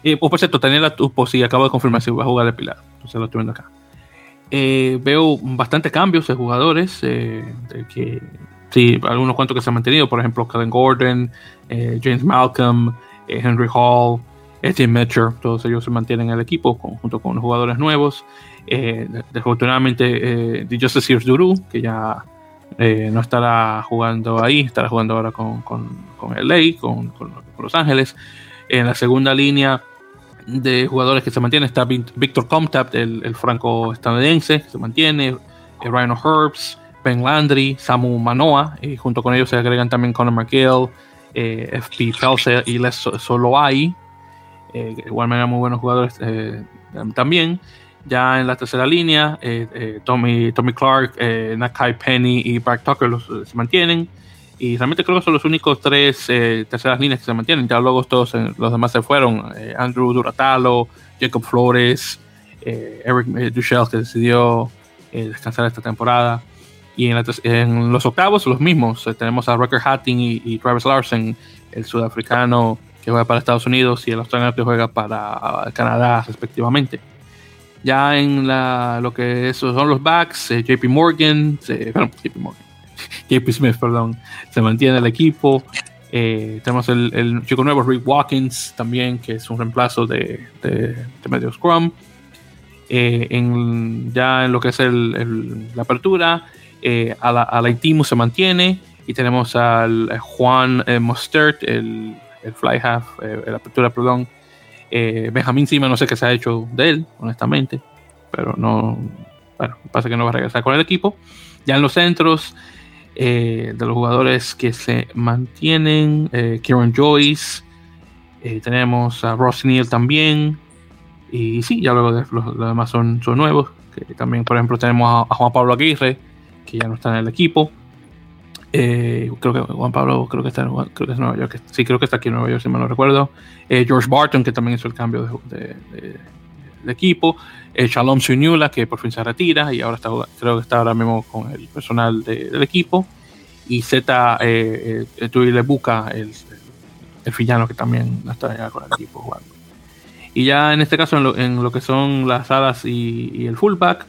eh, oh, por cierto, tenía la tupo, sí, acabo de confirmar si va a jugar de Pilar, entonces lo estoy viendo acá. veo bastante cambios de jugadores, de que sí, algunos cuantos que se han mantenido, por ejemplo, Kellen Gordon, James Malcolm, Henry Hall, Etienne Metcher, todos ellos se mantienen en el equipo junto con los jugadores nuevos. Eh, desafortunadamente, eh, Joseph Sears Duru, que ya eh, no estará jugando ahí, estará jugando ahora con, con, con LA, con, con, Los Ángeles. En la segunda línea de jugadores que se mantienen está Victor Comtap, el, franco-estadounidense, que se mantiene, eh, Ryan Herbs, Ben Landry, Samu Manoa, y junto con ellos se agregan también Conor McGill, FP Pelse y Les Soloai, eh, igual manera muy buenos jugadores eh, también. Ya en la tercera línea, eh, Tommy, Tommy Clark, Nakai Penny y Brad Tucker los, se mantienen. Y realmente creo que son los únicos tres terceras líneas que se mantienen. Ya luego todos los demás se fueron. Andrew Duratalo, Jacob Flores, Eric Duchel que decidió descansar esta temporada. Y en, los octavos, los mismos. tenemos a Rucker Hatting y, y Travis Larsen, el sudafricano que juega para Estados Unidos y el australiano que juega para Canadá respectivamente. Ya en la, lo que esos son los backs, eh, JP Morgan, perdón, JP Smith, perdón, se mantiene el equipo. Eh, tenemos el, chico nuevo Rick Watkins también, que es un reemplazo de, de, medio Scrum. Eh, en, ya en lo que es el, la apertura, a la, a se mantiene y tenemos al Juan Mostert, el el fly half, eh, la apertura, perdón. Eh, Benjamín Sima, no sé qué se ha hecho de él, honestamente, pero no, bueno, pasa que no va a regresar con el equipo. Ya en los centros, eh, de los jugadores que se mantienen, Kieran Joyce, tenemos a Ross Neal también, y sí, ya luego de, los, demás son, son nuevos, que también, por ejemplo, tenemos a Juan Pablo Aguirre, que ya no está en el equipo. Eh, creo que Juan Pablo, creo que está en, creo que es Nueva York. Sí, creo que está aquí en Nueva York, si me lo recuerdo. Eh, George Barton, que también hizo el cambio de, equipo. Eh, Shalom Sunyula, que por fin se retira y ahora está, creo que está ahora mismo con el personal del equipo. Y Z eh, eh Buca, el, el villano que también está con el equipo jugando. Y ya en este caso, en lo, que son las alas y, y el fullback,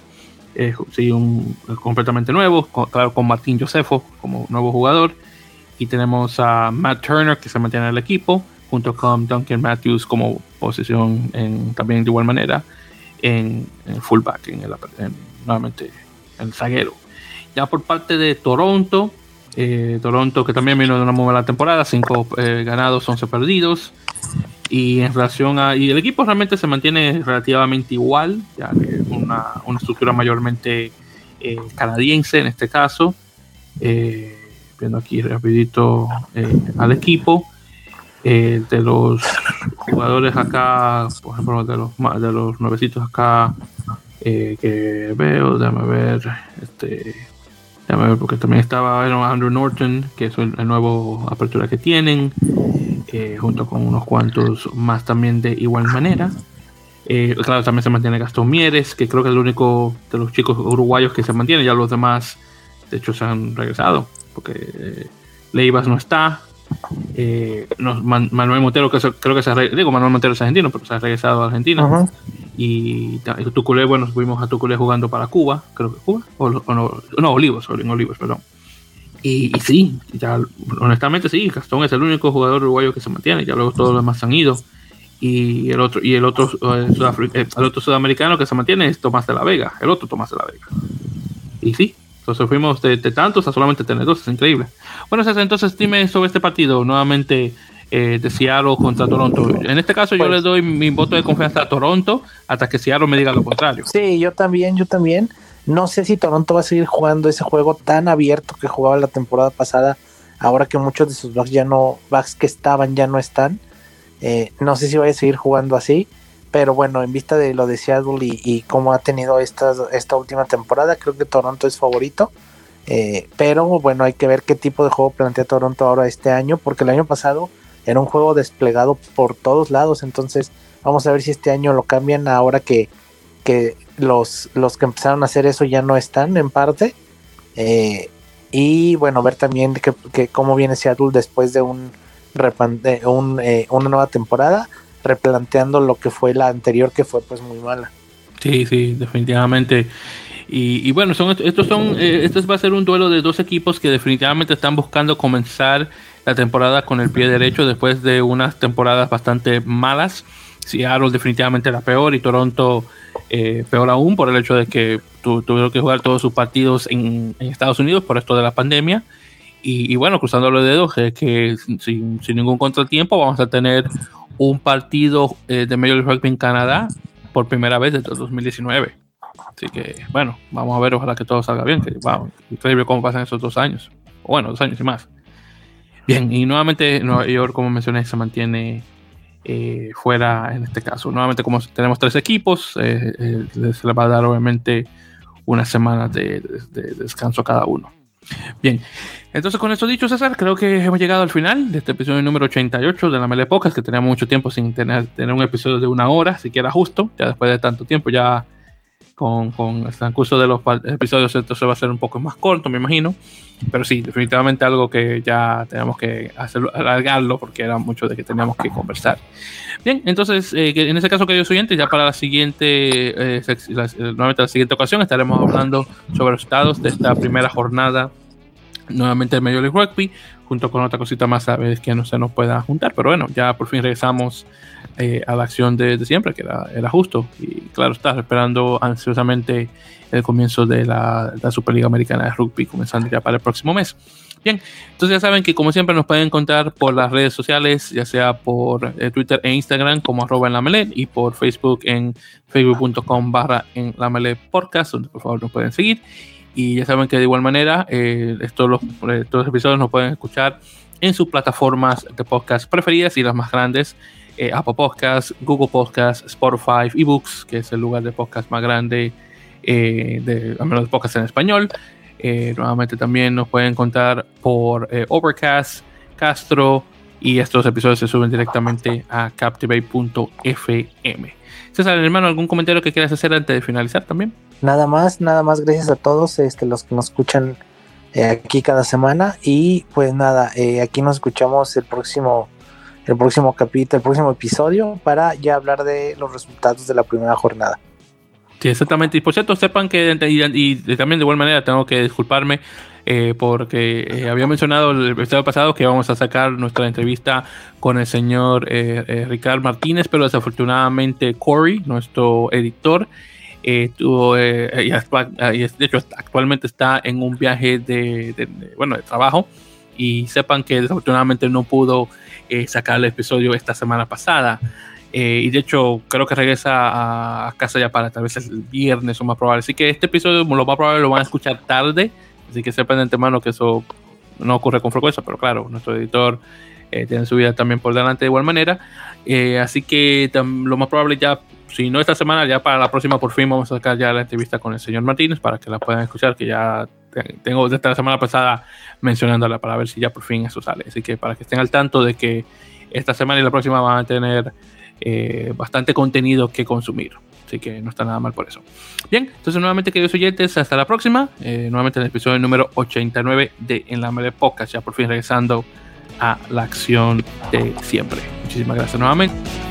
sí, un completamente nuevo, con, claro, con Martín Josefo como nuevo jugador. Y tenemos a Matt Turner que se mantiene en el equipo, junto con Duncan Matthews como posición en, también de igual manera en, en fullback, en el, nuevamente en el zaguero. Ya por parte de Toronto, eh, Toronto que también vino de una muy buena temporada, 5 eh, ganados, 11 perdidos. Y en relación a. Y el equipo realmente se mantiene relativamente igual, ya que una, una estructura mayormente eh, canadiense en este caso. Eh, viendo aquí rapidito eh, al equipo. de los jugadores acá, por ejemplo, de los, de los nuevecitos acá que veo, déjame ver, este, déjame ver porque también estaba Andrew Norton, que es el, nuevo apertura que tienen. Junto con unos cuantos más también de igual manera. Eh, claro, también se mantiene Gastón Mieres, que creo que es el único de los chicos uruguayos que se mantiene, ya los demás de hecho se han regresado, porque eh, Leivas no está. Manuel Montero, que creo que se ha digo Manuel Montero es argentino, pero se ha regresado a Argentina. Y, Tuculé, bueno, fuimos a Tuculé jugando para Cuba, creo que Cuba, o, no, no, Olivos, Olivos, perdón. Y, sí, ya, honestamente sí, Gastón es el único jugador uruguayo que se mantiene, ya luego todos los demás han ido. Y el otro, y el otro, eh, eh, el otro sudamericano que se mantiene es Tomás de la Vega, el otro Tomás de la Vega. Y sí, entonces fuimos de, tantos a solamente tener dos, es increíble. Bueno, César, entonces dime sobre este partido, nuevamente eh, de Seattle contra Toronto. En este caso yo pues le doy mi voto de confianza a Toronto hasta que Seattle me diga lo contrario. Sí, yo también, yo también. No sé si Toronto va a seguir jugando ese juego tan abierto que jugaba la temporada pasada, ahora que muchos de sus backs ya no, backs que estaban ya no están. Eh, no sé si vaya a seguir jugando así, pero bueno, en vista de lo de Seattle y, cómo ha tenido esta, esta última temporada, creo que Toronto es favorito. Eh, pero bueno, hay que ver qué tipo de juego plantea Toronto ahora este año, porque el año pasado era un juego desplegado por todos lados, entonces vamos a ver si este año lo cambian ahora que, que los, los que empezaron a hacer eso ya no están en parte. Eh, y bueno, ver también que, que cómo viene Seattle después de un, un eh, una nueva temporada, replanteando lo que fue la anterior, que fue pues muy mala. Sí, sí, definitivamente. Y, bueno, son, estos son, eh, esto va a ser un duelo de dos equipos que definitivamente están buscando comenzar la temporada con el pie derecho después de unas temporadas bastante malas. Seattle definitivamente era peor y Toronto eh, peor aún por el hecho de que tuvieron que jugar todos sus partidos en, Estados Unidos por esto de la pandemia. Y, bueno, cruzando los dedos, es que sin, ningún contratiempo vamos a tener un partido eh, de Major League Rugby en Canadá por primera vez desde 2019. Así que, bueno, vamos a ver, ojalá que todo salga bien. Que, wow, increíble cómo pasan esos dos años. bueno, dos años y más. Bien, y nuevamente Nueva York, como mencioné, se mantiene eh, fuera en este caso. Nuevamente, como tenemos tres equipos, eh, eh, se les va a dar obviamente una semana de, descanso a cada uno. Bien, entonces con esto dicho, César, creo que hemos llegado al final de este episodio número 88 de la Mele Pocas, que teníamos mucho tiempo sin tener, tener un episodio de una hora, siquiera justo, ya después de tanto tiempo, ya con, con el transcurso de los episodios, entonces va a ser un poco más corto, me imagino. Pero sí, definitivamente algo que ya tenemos que hacerlo, alargarlo porque era mucho de que teníamos que conversar. Bien, entonces, eh, en ese caso, queridos oyentes, ya para la siguiente, eh, la, nuevamente la siguiente ocasión, estaremos hablando sobre los estados de esta primera jornada nuevamente el Major League Rugby, junto con otra cosita más a ver que no se nos pueda juntar. Pero bueno, ya por fin regresamos eh, a la acción de, siempre, que era, era, justo. Y claro, está esperando ansiosamente el comienzo de la, Superliga Americana de Rugby, comenzando ya para el próximo mes. Bien, entonces ya saben que como siempre nos pueden encontrar por las redes sociales, ya sea por eh, Twitter e Instagram como arroba en la melet y por Facebook en facebook.com barra en la melet podcast, donde por favor nos pueden seguir. Y ya saben que de igual manera, eh, estos, los, estos episodios nos pueden escuchar en sus plataformas de podcast preferidas y las más grandes eh, Apple Podcasts, Google Podcasts, Spotify, eBooks, que es el lugar de podcast más grande, eh, de, al menos de podcast en español. Eh, nuevamente también nos pueden encontrar por Overcast, Castro, y estos episodios se suben directamente a captivate.fm. César, hermano, ¿algún comentario que quieras hacer antes de finalizar también? Nada más, nada más, gracias a todos este, los que nos escuchan aquí cada semana. Y pues nada, aquí nos escuchamos el próximo el próximo capítulo, el próximo episodio para ya hablar de los resultados de la primera jornada. Sí, exactamente. Y por cierto, sepan que, y, también de igual manera tengo que disculparme eh, porque eh, había mencionado el episodio pasado que vamos a sacar nuestra entrevista con el señor eh, Ricardo Martínez, pero desafortunadamente Corey, nuestro editor, tuvo, y, de hecho actualmente está en un viaje de, bueno, de trabajo y sepan que desafortunadamente no pudo eh, sacar el episodio esta semana pasada. Eh, y de hecho, creo que regresa a, casa ya para tal vez el viernes o más probable. Así que este episodio lo más probable lo van a escuchar tarde. Así que sepan de antemano que eso no ocurre con frecuencia. Pero claro, nuestro editor eh, tiene su vida también por delante de igual manera. así que lo más probable ya, si no esta semana, ya para la próxima por fin vamos a sacar ya la entrevista con el señor Martínez para que la puedan escuchar, que ya tengo desde la semana pasada mencionándola para ver si ya por fin eso sale. Así que para que estén al tanto de que esta semana y la próxima van a tener eh, bastante contenido que consumir. Así que no está nada mal por eso. Bien, entonces nuevamente queridos oyentes, hasta la próxima. Eh, nuevamente en el episodio número 89 de En la Mele Podcast, ya por fin regresando a la acción de siempre. Muchísimas gracias nuevamente.